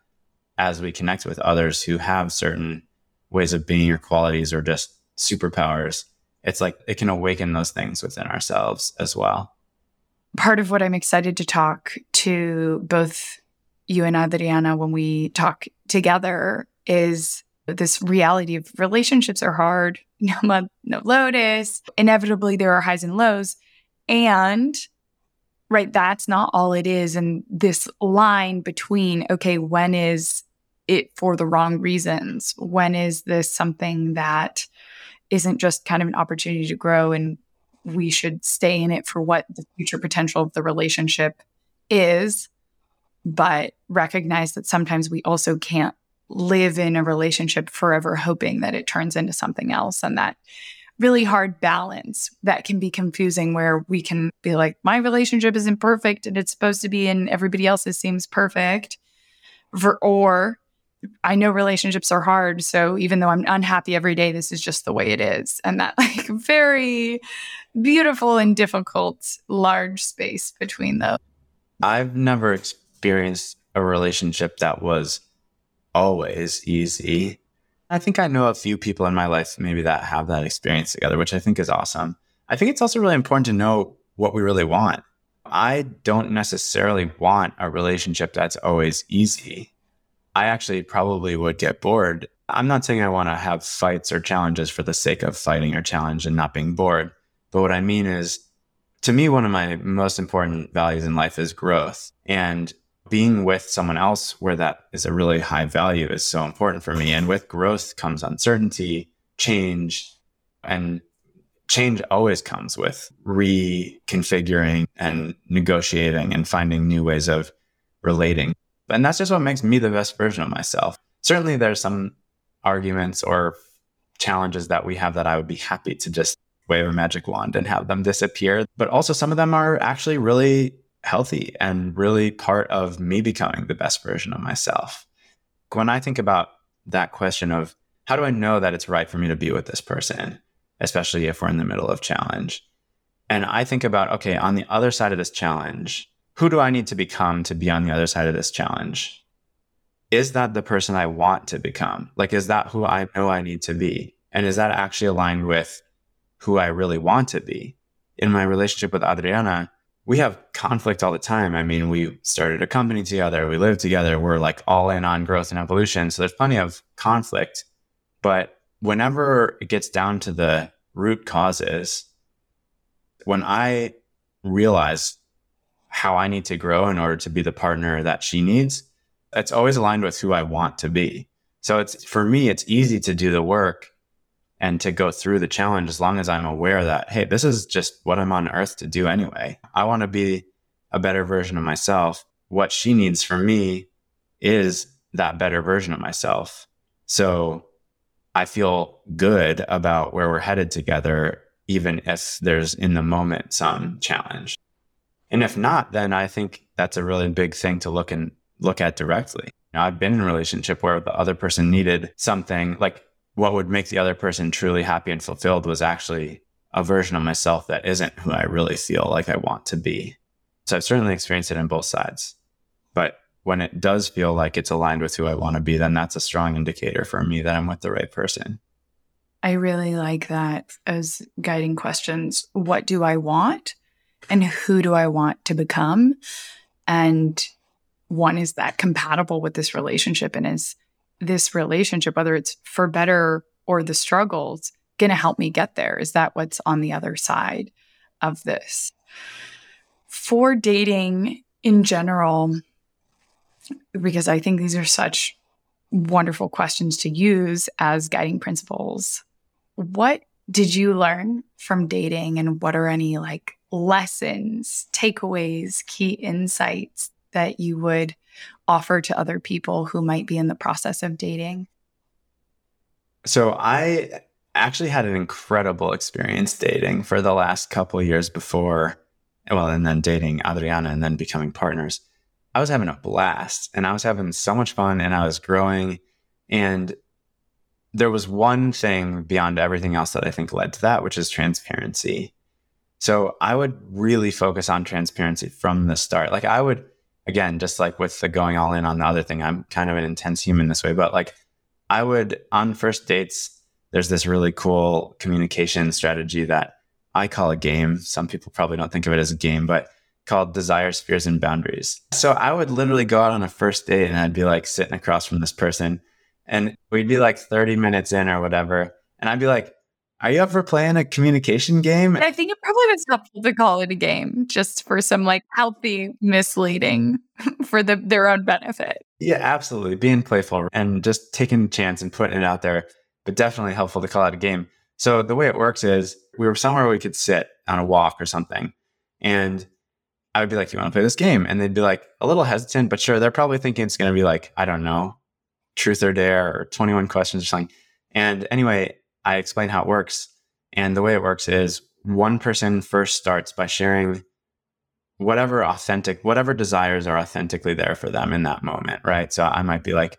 Speaker 1: as we connect with others who have certain ways of being or qualities or just superpowers, it's like it can awaken those things within ourselves as well.
Speaker 2: Part of what I'm excited to talk to both you and Adriana when we talk together is this reality of relationships are hard, no mud, no lotus. Inevitably, there are highs and lows. And right, that's not all it is. And this line between, okay, when is it for the wrong reasons? When is this something that isn't just kind of an opportunity to grow and we should stay in it for what the future potential of the relationship is, but recognize that sometimes we also can't live in a relationship forever hoping that it turns into something else and that really hard balance that can be confusing where we can be like my relationship isn't perfect and it's supposed to be and everybody else's seems perfect or I know relationships are hard. So even though I'm unhappy every day, this is just the way it is. And that like very beautiful and difficult large space between those.
Speaker 1: I've never experienced a relationship that was always easy. I think I know a few people in my life maybe that have that experience together, which I think is awesome. I think it's also really important to know what we really want. I don't necessarily want a relationship that's always easy. I actually probably would get bored. I'm not saying I want to have fights or challenges for the sake of fighting or challenge and not being bored. But what I mean is, to me, one of my most important values in life is growth. And being with someone else where that is a really high value is so important for me. And with growth comes uncertainty, change, and change always comes with reconfiguring and negotiating and finding new ways of relating. And that's just what makes me the best version of myself. Certainly, there's some arguments or challenges that we have that I would be happy to just wave a magic wand and have them disappear. But also, some of them are actually really healthy and really part of me becoming the best version of myself. When I think about that question of how do I know that it's right for me to be with this person, especially if we're in the middle of challenge? And I think about, okay, on the other side of this challenge, who do I need to become to be on the other side of this challenge? Is that the person I want to become? Like, is that who I know I need to be? And is that actually aligned with who I really want to be? In my relationship with Adriana, we have conflict all the time. I mean, we started a company together, we live together, we're like all in on growth and evolution. So there's plenty of conflict. But whenever it gets down to the root causes, when I realize how I need to grow in order to be the partner that she needs, it's always aligned with who I want to be. So it's for me, it's easy to do the work and to go through the challenge as long as I'm aware that, hey, this is just what I'm on earth to do anyway. I want to be a better version of myself. What she needs from me is that better version of myself. So I feel good about where we're headed together, even if there's in the moment some challenge. And if not, then I think that's a really big thing to look and look at directly. Know, I've been in a relationship where the other person needed something like what would make the other person truly happy and fulfilled was actually a version of myself that isn't who I really feel like I want to be. So I've certainly experienced it on both sides. But when it does feel like it's aligned with who I want to be, then that's a strong indicator for me that I'm with the right person.
Speaker 2: I really like that as guiding questions. What do I want? And who do I want to become? And one is that compatible with this relationship and is this relationship, whether it's for better or the struggles, going to help me get there? Is that what's on the other side of this? For dating in general, because I think these are such wonderful questions to use as guiding principles. What did you learn from dating and what are any like lessons, takeaways, key insights that you would offer to other people who might be in the process of dating?
Speaker 1: So I actually had an incredible experience dating for the last couple years before, well, and then dating Adriana and then becoming partners. I was having a blast and I was having so much fun and I was growing. And there was one thing beyond everything else that I think led to that, which is transparency. So I would really focus on transparency from the start. Like I would, again, just like with the going all in on the other thing, I'm kind of an intense human this way, but like I would on first dates, there's this really cool communication strategy that I call a game. Some people probably don't think of it as a game, but called desires, fears, and boundaries. So I would literally go out on a first date and I'd be like sitting across from this person and we'd be like 30 minutes in or whatever. And I'd be like, are you up for playing a communication game?
Speaker 2: I think it probably was helpful to call it a game just for some like healthy misleading for the, their own benefit.
Speaker 1: Yeah, absolutely. Being playful and just taking a chance and putting it out there, but definitely helpful to call it a game. So the way it works is we were somewhere we could sit on a walk or something. And I would be like, "You want to play this game?" And they'd be like a little hesitant, but sure. They're probably thinking it's going to be like, I don't know, truth or dare or 21 questions or something. And anyway, I explain how it works. And the way it works is one person first starts by sharing whatever authentic, whatever desires are authentically there for them in that moment, right? So I might be like,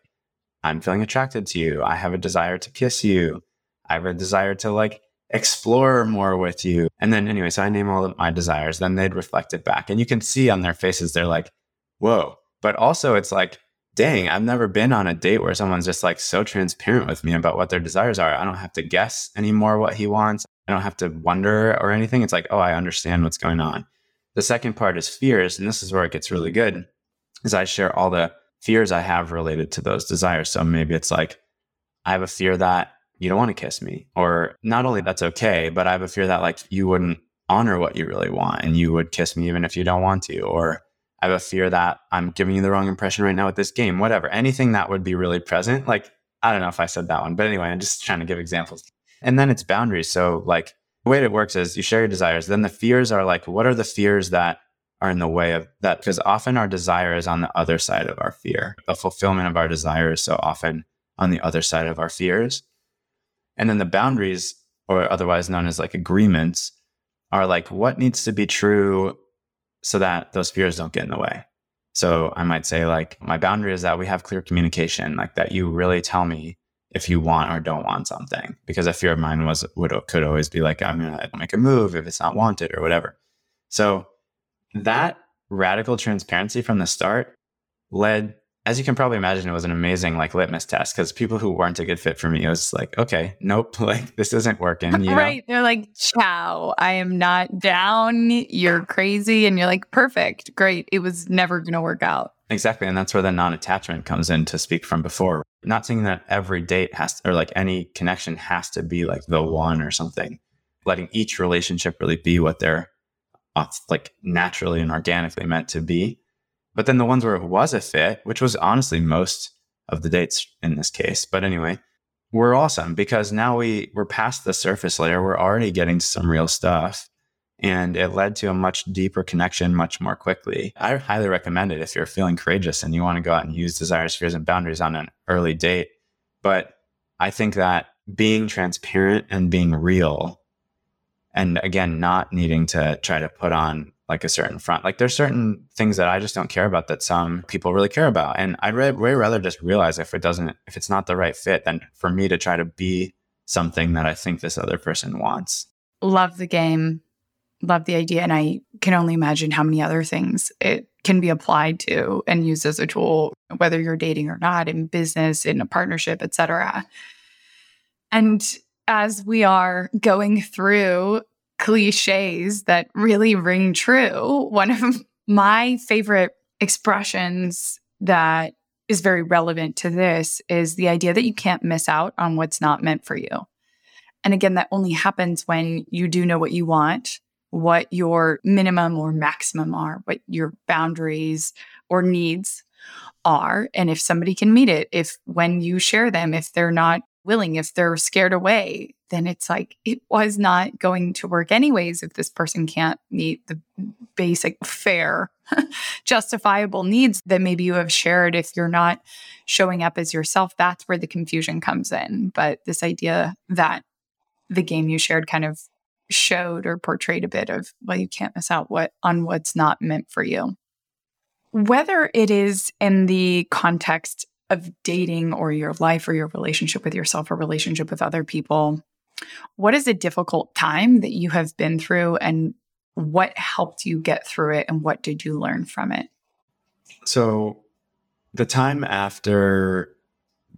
Speaker 1: I'm feeling attracted to you. I have a desire to kiss you. I have a desire to like explore more with you. And then anyway, so I name all of my desires. Then they'd reflect it back. And you can see on their faces, they're like, whoa. But also it's like, dang, I've never been on a date where someone's just like so transparent with me about what their desires are. I don't have to guess anymore what he wants. I don't have to wonder or anything. It's like, oh, I understand what's going on. The second part is fears. And this is where it gets really good is I share all the fears I have related to those desires. So maybe it's like, I have a fear that you don't want to kiss me. Or not only that's okay, but I have a fear that like you wouldn't honor what you really want and you would kiss me even if you don't want to. Or I have a fear that I'm giving you the wrong impression right now with this game, whatever. Anything that would be really present. Like, I don't know if I said that one, but anyway, I'm just trying to give examples. And then it's boundaries. So, like, the way it works is you share your desires. Then the fears are like, what are the fears that are in the way of that? Because often our desire is on the other side of our fear. The fulfillment of our desire is so often on the other side of our fears. And then the boundaries, or otherwise known as like agreements, are like what needs to be true so that those fears don't get in the way. So I might say, like, my boundary is that we have clear communication, like that you really tell me if you want or don't want something. Because a fear of mine was would could always be like, I'm gonna make a move if it's not wanted or whatever. So that radical transparency from the start led as you can probably imagine, it was an amazing like litmus test because people who weren't a good fit for me, it was like, okay, nope, like this isn't working. You
Speaker 2: right. They're like, ciao, I am not down. You're crazy. And you're like, perfect, great. It was never going to work out.
Speaker 1: Exactly. And that's where the non attachment comes in to speak from before. Not saying that every date has to, or like any connection has to be like the one or something. Letting each relationship really be what they're uh, like naturally and organically meant to be but then the ones where it was a fit, which was honestly most of the dates in this case, but anyway, were awesome because now we we're past the surface layer. We're already getting some real stuff. And it led to a much deeper connection much more quickly. I highly recommend it if you're feeling courageous and you want to go out and use desires, fears, and boundaries on an early date. But I think that being transparent and being real, and again, not needing to try to put on like a certain front. Like there's certain things that I just don't care about that some people really care about. And I'd way, rather just realize if it doesn't, if it's not the right fit, than for me to try to be something that I think this other person wants.
Speaker 2: Love the game. Love the idea. And I can only imagine how many other things it can be applied to and used as a tool, whether you're dating or not, in business, in a partnership, etc. And as we are going through cliches that really ring true. One of my favorite expressions that is very relevant to this is the idea that you can't miss out on what's not meant for you. And again, that only happens when you do know what you want, what your minimum or maximum are, what your boundaries or needs are. And if somebody can meet it, if when you share them, if they're not willing, if they're scared away, then it's like it was not going to work anyways if this person can't meet the basic fair justifiable needs that maybe you have shared. If you're not showing up as yourself that's where the confusion comes in. But this idea that the game you shared kind of showed or portrayed a bit of well you can't miss out what on what's not meant for you. Whether it is in the context of dating or your life or your relationship with yourself or relationship with other people what is a difficult time that you have been through and what helped you get through it and what did you learn from it?
Speaker 1: So, the time after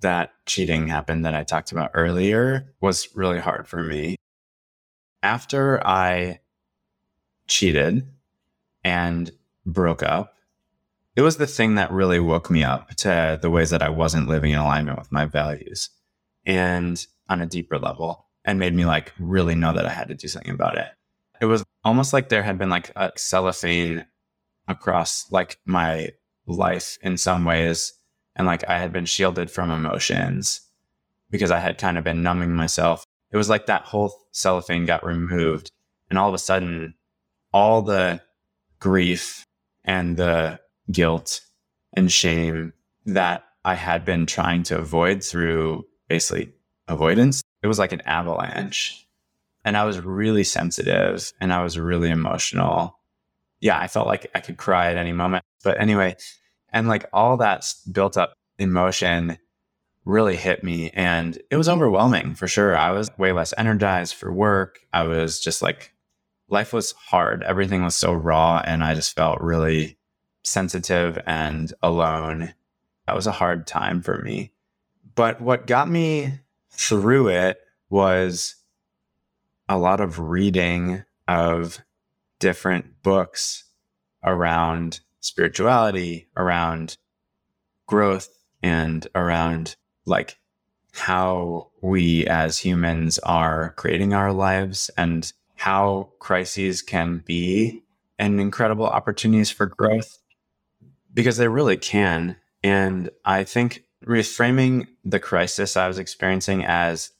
Speaker 1: that cheating happened that I talked about earlier was really hard for me. After I cheated and broke up, it was the thing that really woke me up to the ways that I wasn't living in alignment with my values and on a deeper level and made me like really know that I had to do something about it. It was almost like there had been like a cellophane across like my life in some ways. And like I had been shielded from emotions because I had kind of been numbing myself. It was like that whole cellophane got removed. And all of a sudden, all the grief and the guilt and shame that I had been trying to avoid through basically avoidance. It was like an avalanche. And I was really sensitive and I was really emotional. Yeah, I felt like I could cry at any moment. But anyway, and like all that built up emotion really hit me and it was overwhelming for sure. I was way less energized for work. I was just like, life was hard. Everything was so raw and I just felt really sensitive and alone. That was a hard time for me. But what got me through it was a lot of reading of different books around spirituality, around growth, and around like how we as humans are creating our lives and how crises can be an incredible opportunities for growth because they really can. And I think reframing the crisis I was experiencing as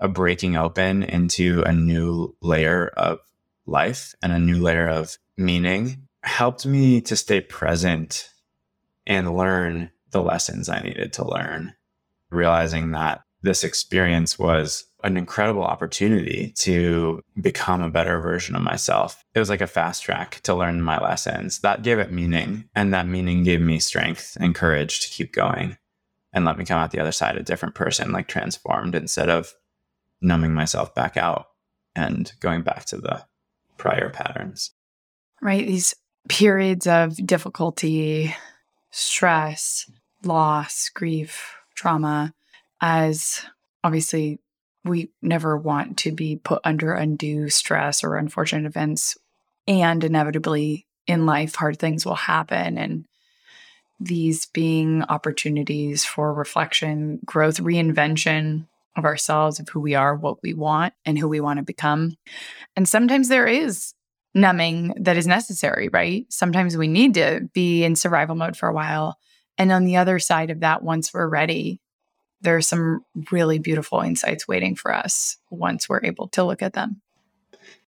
Speaker 1: a breaking open into a new layer of life and a new layer of meaning helped me to stay present and learn the lessons I needed to learn, realizing that this experience was an incredible opportunity to become a better version of myself. It was like a fast track to learn my lessons. That gave it meaning, and that meaning gave me strength and courage to keep going and let me come out the other side a different person, like transformed instead of numbing myself back out and going back to the prior patterns.
Speaker 2: Right. These periods of difficulty, stress, loss, grief, trauma, as obviously we never want to be put under undue stress or unfortunate events. And inevitably in life, hard things will happen. And these being opportunities for reflection, growth, reinvention of ourselves, of who we are, what we want, and who we want to become. And sometimes there is numbing that is necessary, right? Sometimes we need to be in survival mode for a while. And on the other side of that, once we're ready, there are some really beautiful insights waiting for us once we're able to look at them.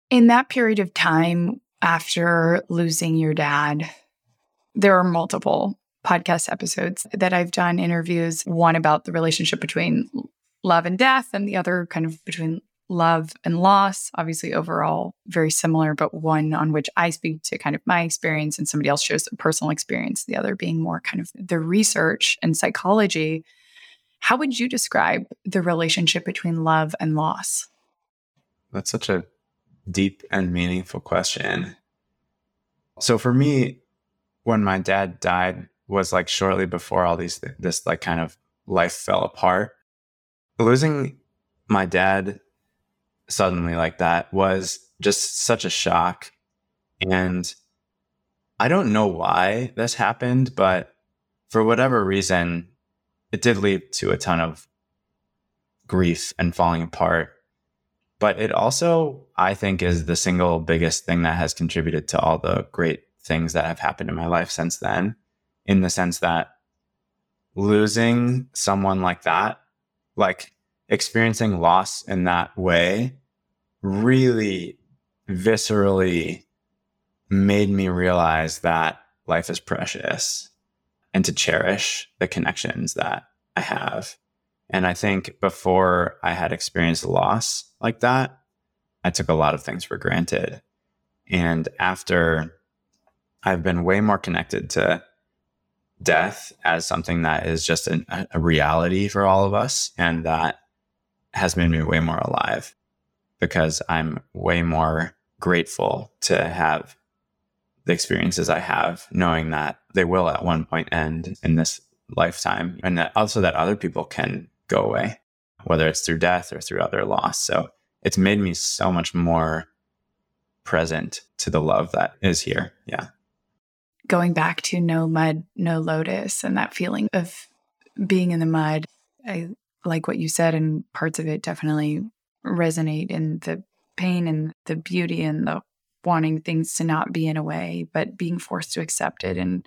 Speaker 2: In that period of time after losing your dad, there are multiple podcast episodes that I've done interviews, one about the relationship between love and death, and the other kind of between love and loss. Obviously, overall, very similar, but one on which I speak to kind of my experience and somebody else shows a personal experience, the other being more kind of the research and psychology. How would you describe the relationship between love and loss?
Speaker 1: That's such a deep and meaningful question. So for me, when my dad died was like shortly before all these this like kind of life fell apart. Losing my dad suddenly like that was just such a shock. And I don't know why this happened, but for whatever reason, it did lead to a ton of grief and falling apart. But it also, I think, is the single biggest thing that has contributed to all the great things that have happened in my life since then, in the sense that losing someone like that, like experiencing loss in that way, really viscerally made me realize that life is precious and to cherish the connections that I have. And I think before I had experienced loss like that, I took a lot of things for granted. And after I've been way more connected to death as something that is just an, a reality for all of us. And that has made me way more alive because I'm way more grateful to have the experiences I have, knowing that they will at one point end in this lifetime, and that also that other people can go away, whether it's through death or through other loss. So it's made me so much more present to the love that is here. Yeah.
Speaker 2: Going back to no mud, no lotus, and that feeling of being in the mud, I like what you said, and parts of it definitely resonate in the pain and the beauty and the wanting things to not be in a way, but being forced to accept it and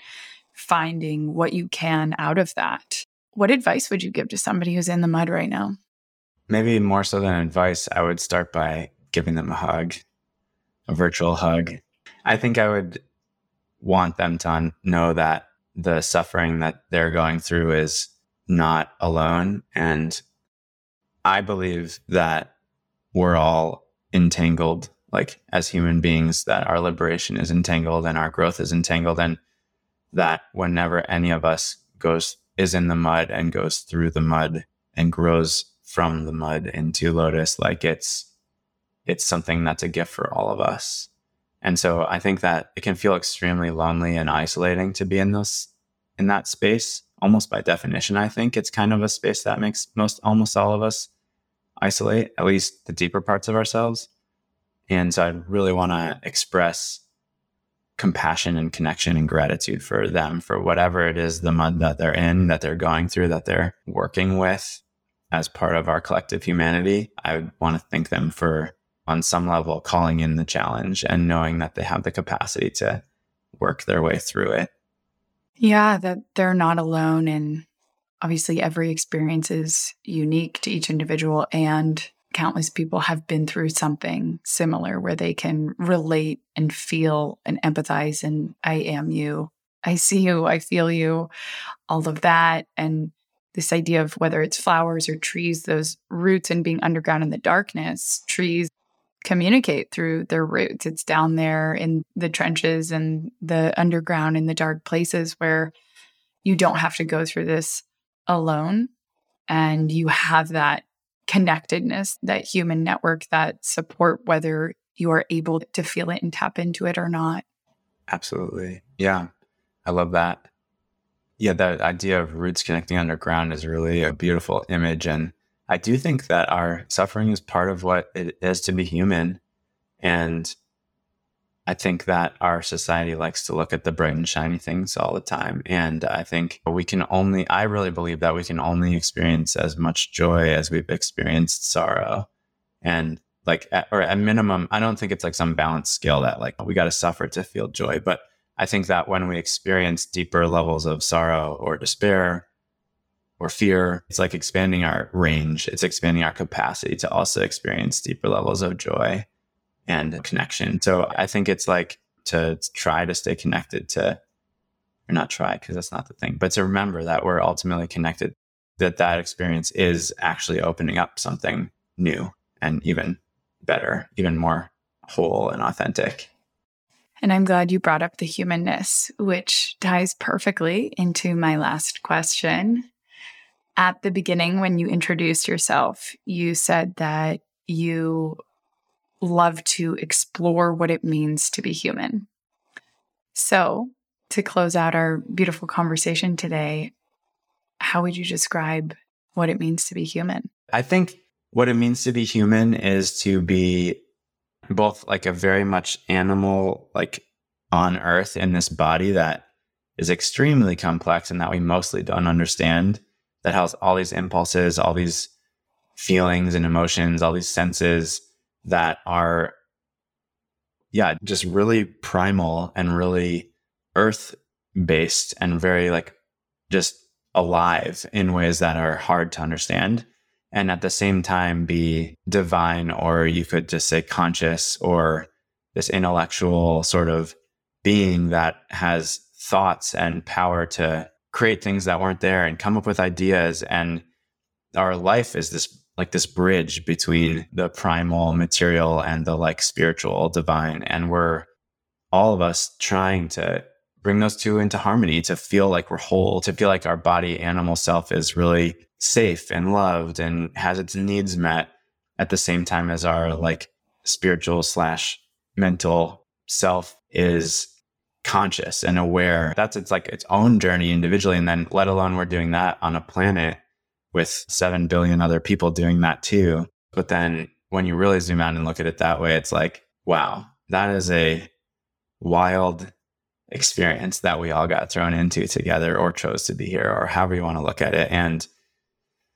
Speaker 2: finding what you can out of that. What advice would you give to somebody who's in the mud right now?
Speaker 1: Maybe more so than advice, I would start by giving them a hug, a virtual hug. I think I would want them to know that the suffering that they're going through is not alone. And I believe that we're all entangled, like as human beings, that our liberation is entangled and our growth is entangled. And that whenever any of us goes, is in the mud and goes through the mud and grows from the mud into lotus, like it's, it's something that's a gift for all of us. And so I think that it can feel extremely lonely and isolating to be in those in that space. Almost by definition, I think it's kind of a space that makes most almost all of us isolate, at least the deeper parts of ourselves. And so I really want to express compassion and connection and gratitude for them for whatever it is the mud that they're in, that they're going through, that they're working with as part of our collective humanity. I want to thank them for on some level calling in the challenge and knowing that they have the capacity to work their way through it.
Speaker 2: Yeah, that they're not alone. And obviously, every experience is unique to each individual, and countless people have been through something similar where they can relate and feel and empathize. And I am you. I see you. I feel you. All of that. And this idea of whether it's flowers or trees, those roots and being underground in the darkness, trees communicate through their roots. It's down there in the trenches and the underground in the dark places where you don't have to go through this alone. And you have that connectedness, that human network, that support, whether you are able to feel it and tap into it or not.
Speaker 1: Absolutely. Yeah. I love that. Yeah, that idea of roots connecting underground is really a beautiful image. And I do think that our suffering is part of what it is to be human. And I think that our society likes to look at the bright and shiny things all the time. And I think we can only, I really believe that we can only experience as much joy as we've experienced sorrow. And like, at, or at minimum, I don't think it's like some balanced scale that like we got to suffer to feel joy. But I think that when we experience deeper levels of sorrow or despair or fear. It's like expanding our range. It's expanding our capacity to also experience deeper levels of joy and connection. So I think it's like to try to stay connected to, or not try because that's not the thing, but to remember that we're ultimately connected, that that experience is actually opening up something new and even better, even more whole and authentic.
Speaker 2: And I'm glad you brought up the humanness, which ties perfectly into my last question at the beginning, when you introduced yourself, you said that you love to explore what it means to be human. So, to close out our beautiful conversation today, how would you describe what it means to be human?
Speaker 1: I think what it means to be human is to be both like a very much animal, like on earth in this body that is extremely complex and that we mostly don't understand that has all these impulses, all these feelings and emotions, all these senses that are, yeah, just really primal and really earth based and very like just alive in ways that are hard to understand. And at the same time, be divine, or you could just say conscious, or this intellectual sort of being that has thoughts and power to create things that weren't there and come up with ideas. And our life is this like this bridge between the primal material and the like spiritual divine. And we're all of us trying to bring those two into harmony to feel like we're whole to feel like our body animal self is really safe and loved and has its needs met at the same time as our like spiritual slash mental self is conscious and aware. That's it's like its own journey individually. And then let alone we're doing that on a planet with 7 billion other people doing that too. But then when you really zoom out and look at it that way, it's like, wow, that is a wild experience that we all got thrown into together or chose to be here or however you want to look at it. And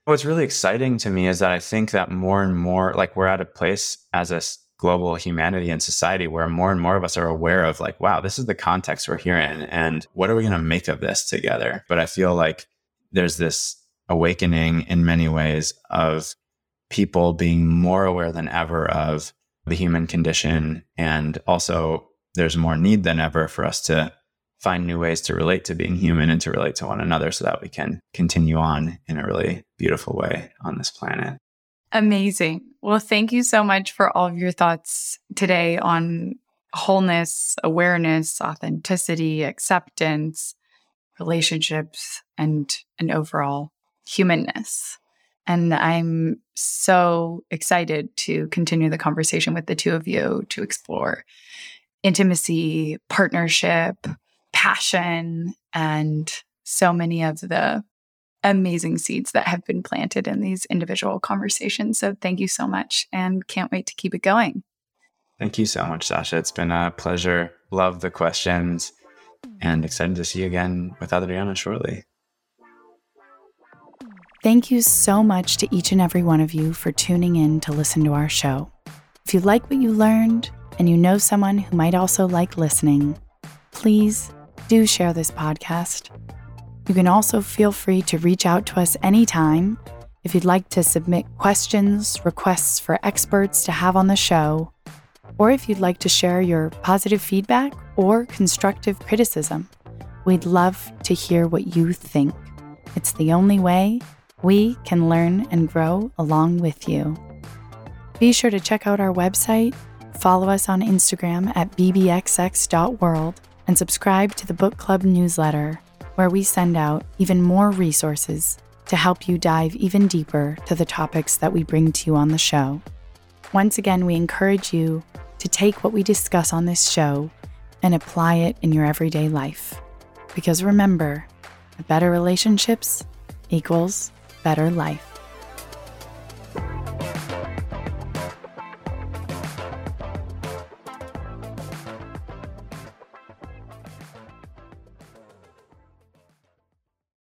Speaker 1: what's really exciting to me is that I think that more and more, like we're at a place as a global humanity and society where more and more of us are aware of like, wow, this is the context we're here in. And what are we going to make of this together? But I feel like there's this awakening in many ways of people being more aware than ever of the human condition. And also, there's more need than ever for us to find new ways to relate to being human and to relate to one another so that we can continue on in a really beautiful way on this planet.
Speaker 2: Amazing. Well, thank you so much for all of your thoughts today on wholeness, awareness, authenticity, acceptance, relationships, and an overall humanness. And I'm so excited to continue the conversation with the two of you to explore intimacy, partnership, passion, and so many of the amazing seeds that have been planted in these individual conversations. So thank you so much and can't wait to keep it going.
Speaker 1: Thank you so much, Sasha. It's been a pleasure. Love the questions and excited to see you again with Adriana shortly.
Speaker 2: Thank you so much to each and every one of you for tuning in to listen to our show. If you like what you learned and you know someone who might also like listening, please do share this podcast. You can also feel free to reach out to us anytime if you'd like to submit questions, requests for experts to have on the show, or if you'd like to share your positive feedback or constructive criticism. We'd love to hear what you think. It's the only way we can learn and grow along with you. Be sure to check out our website, follow us on Instagram at bbxx.world, and subscribe to the book club newsletter, where we send out even more resources to help you dive even deeper to the topics that we bring to you on the show. Once again, we encourage you to take what we discuss on this show and apply it in your everyday life. Because remember, better relationships equals better life.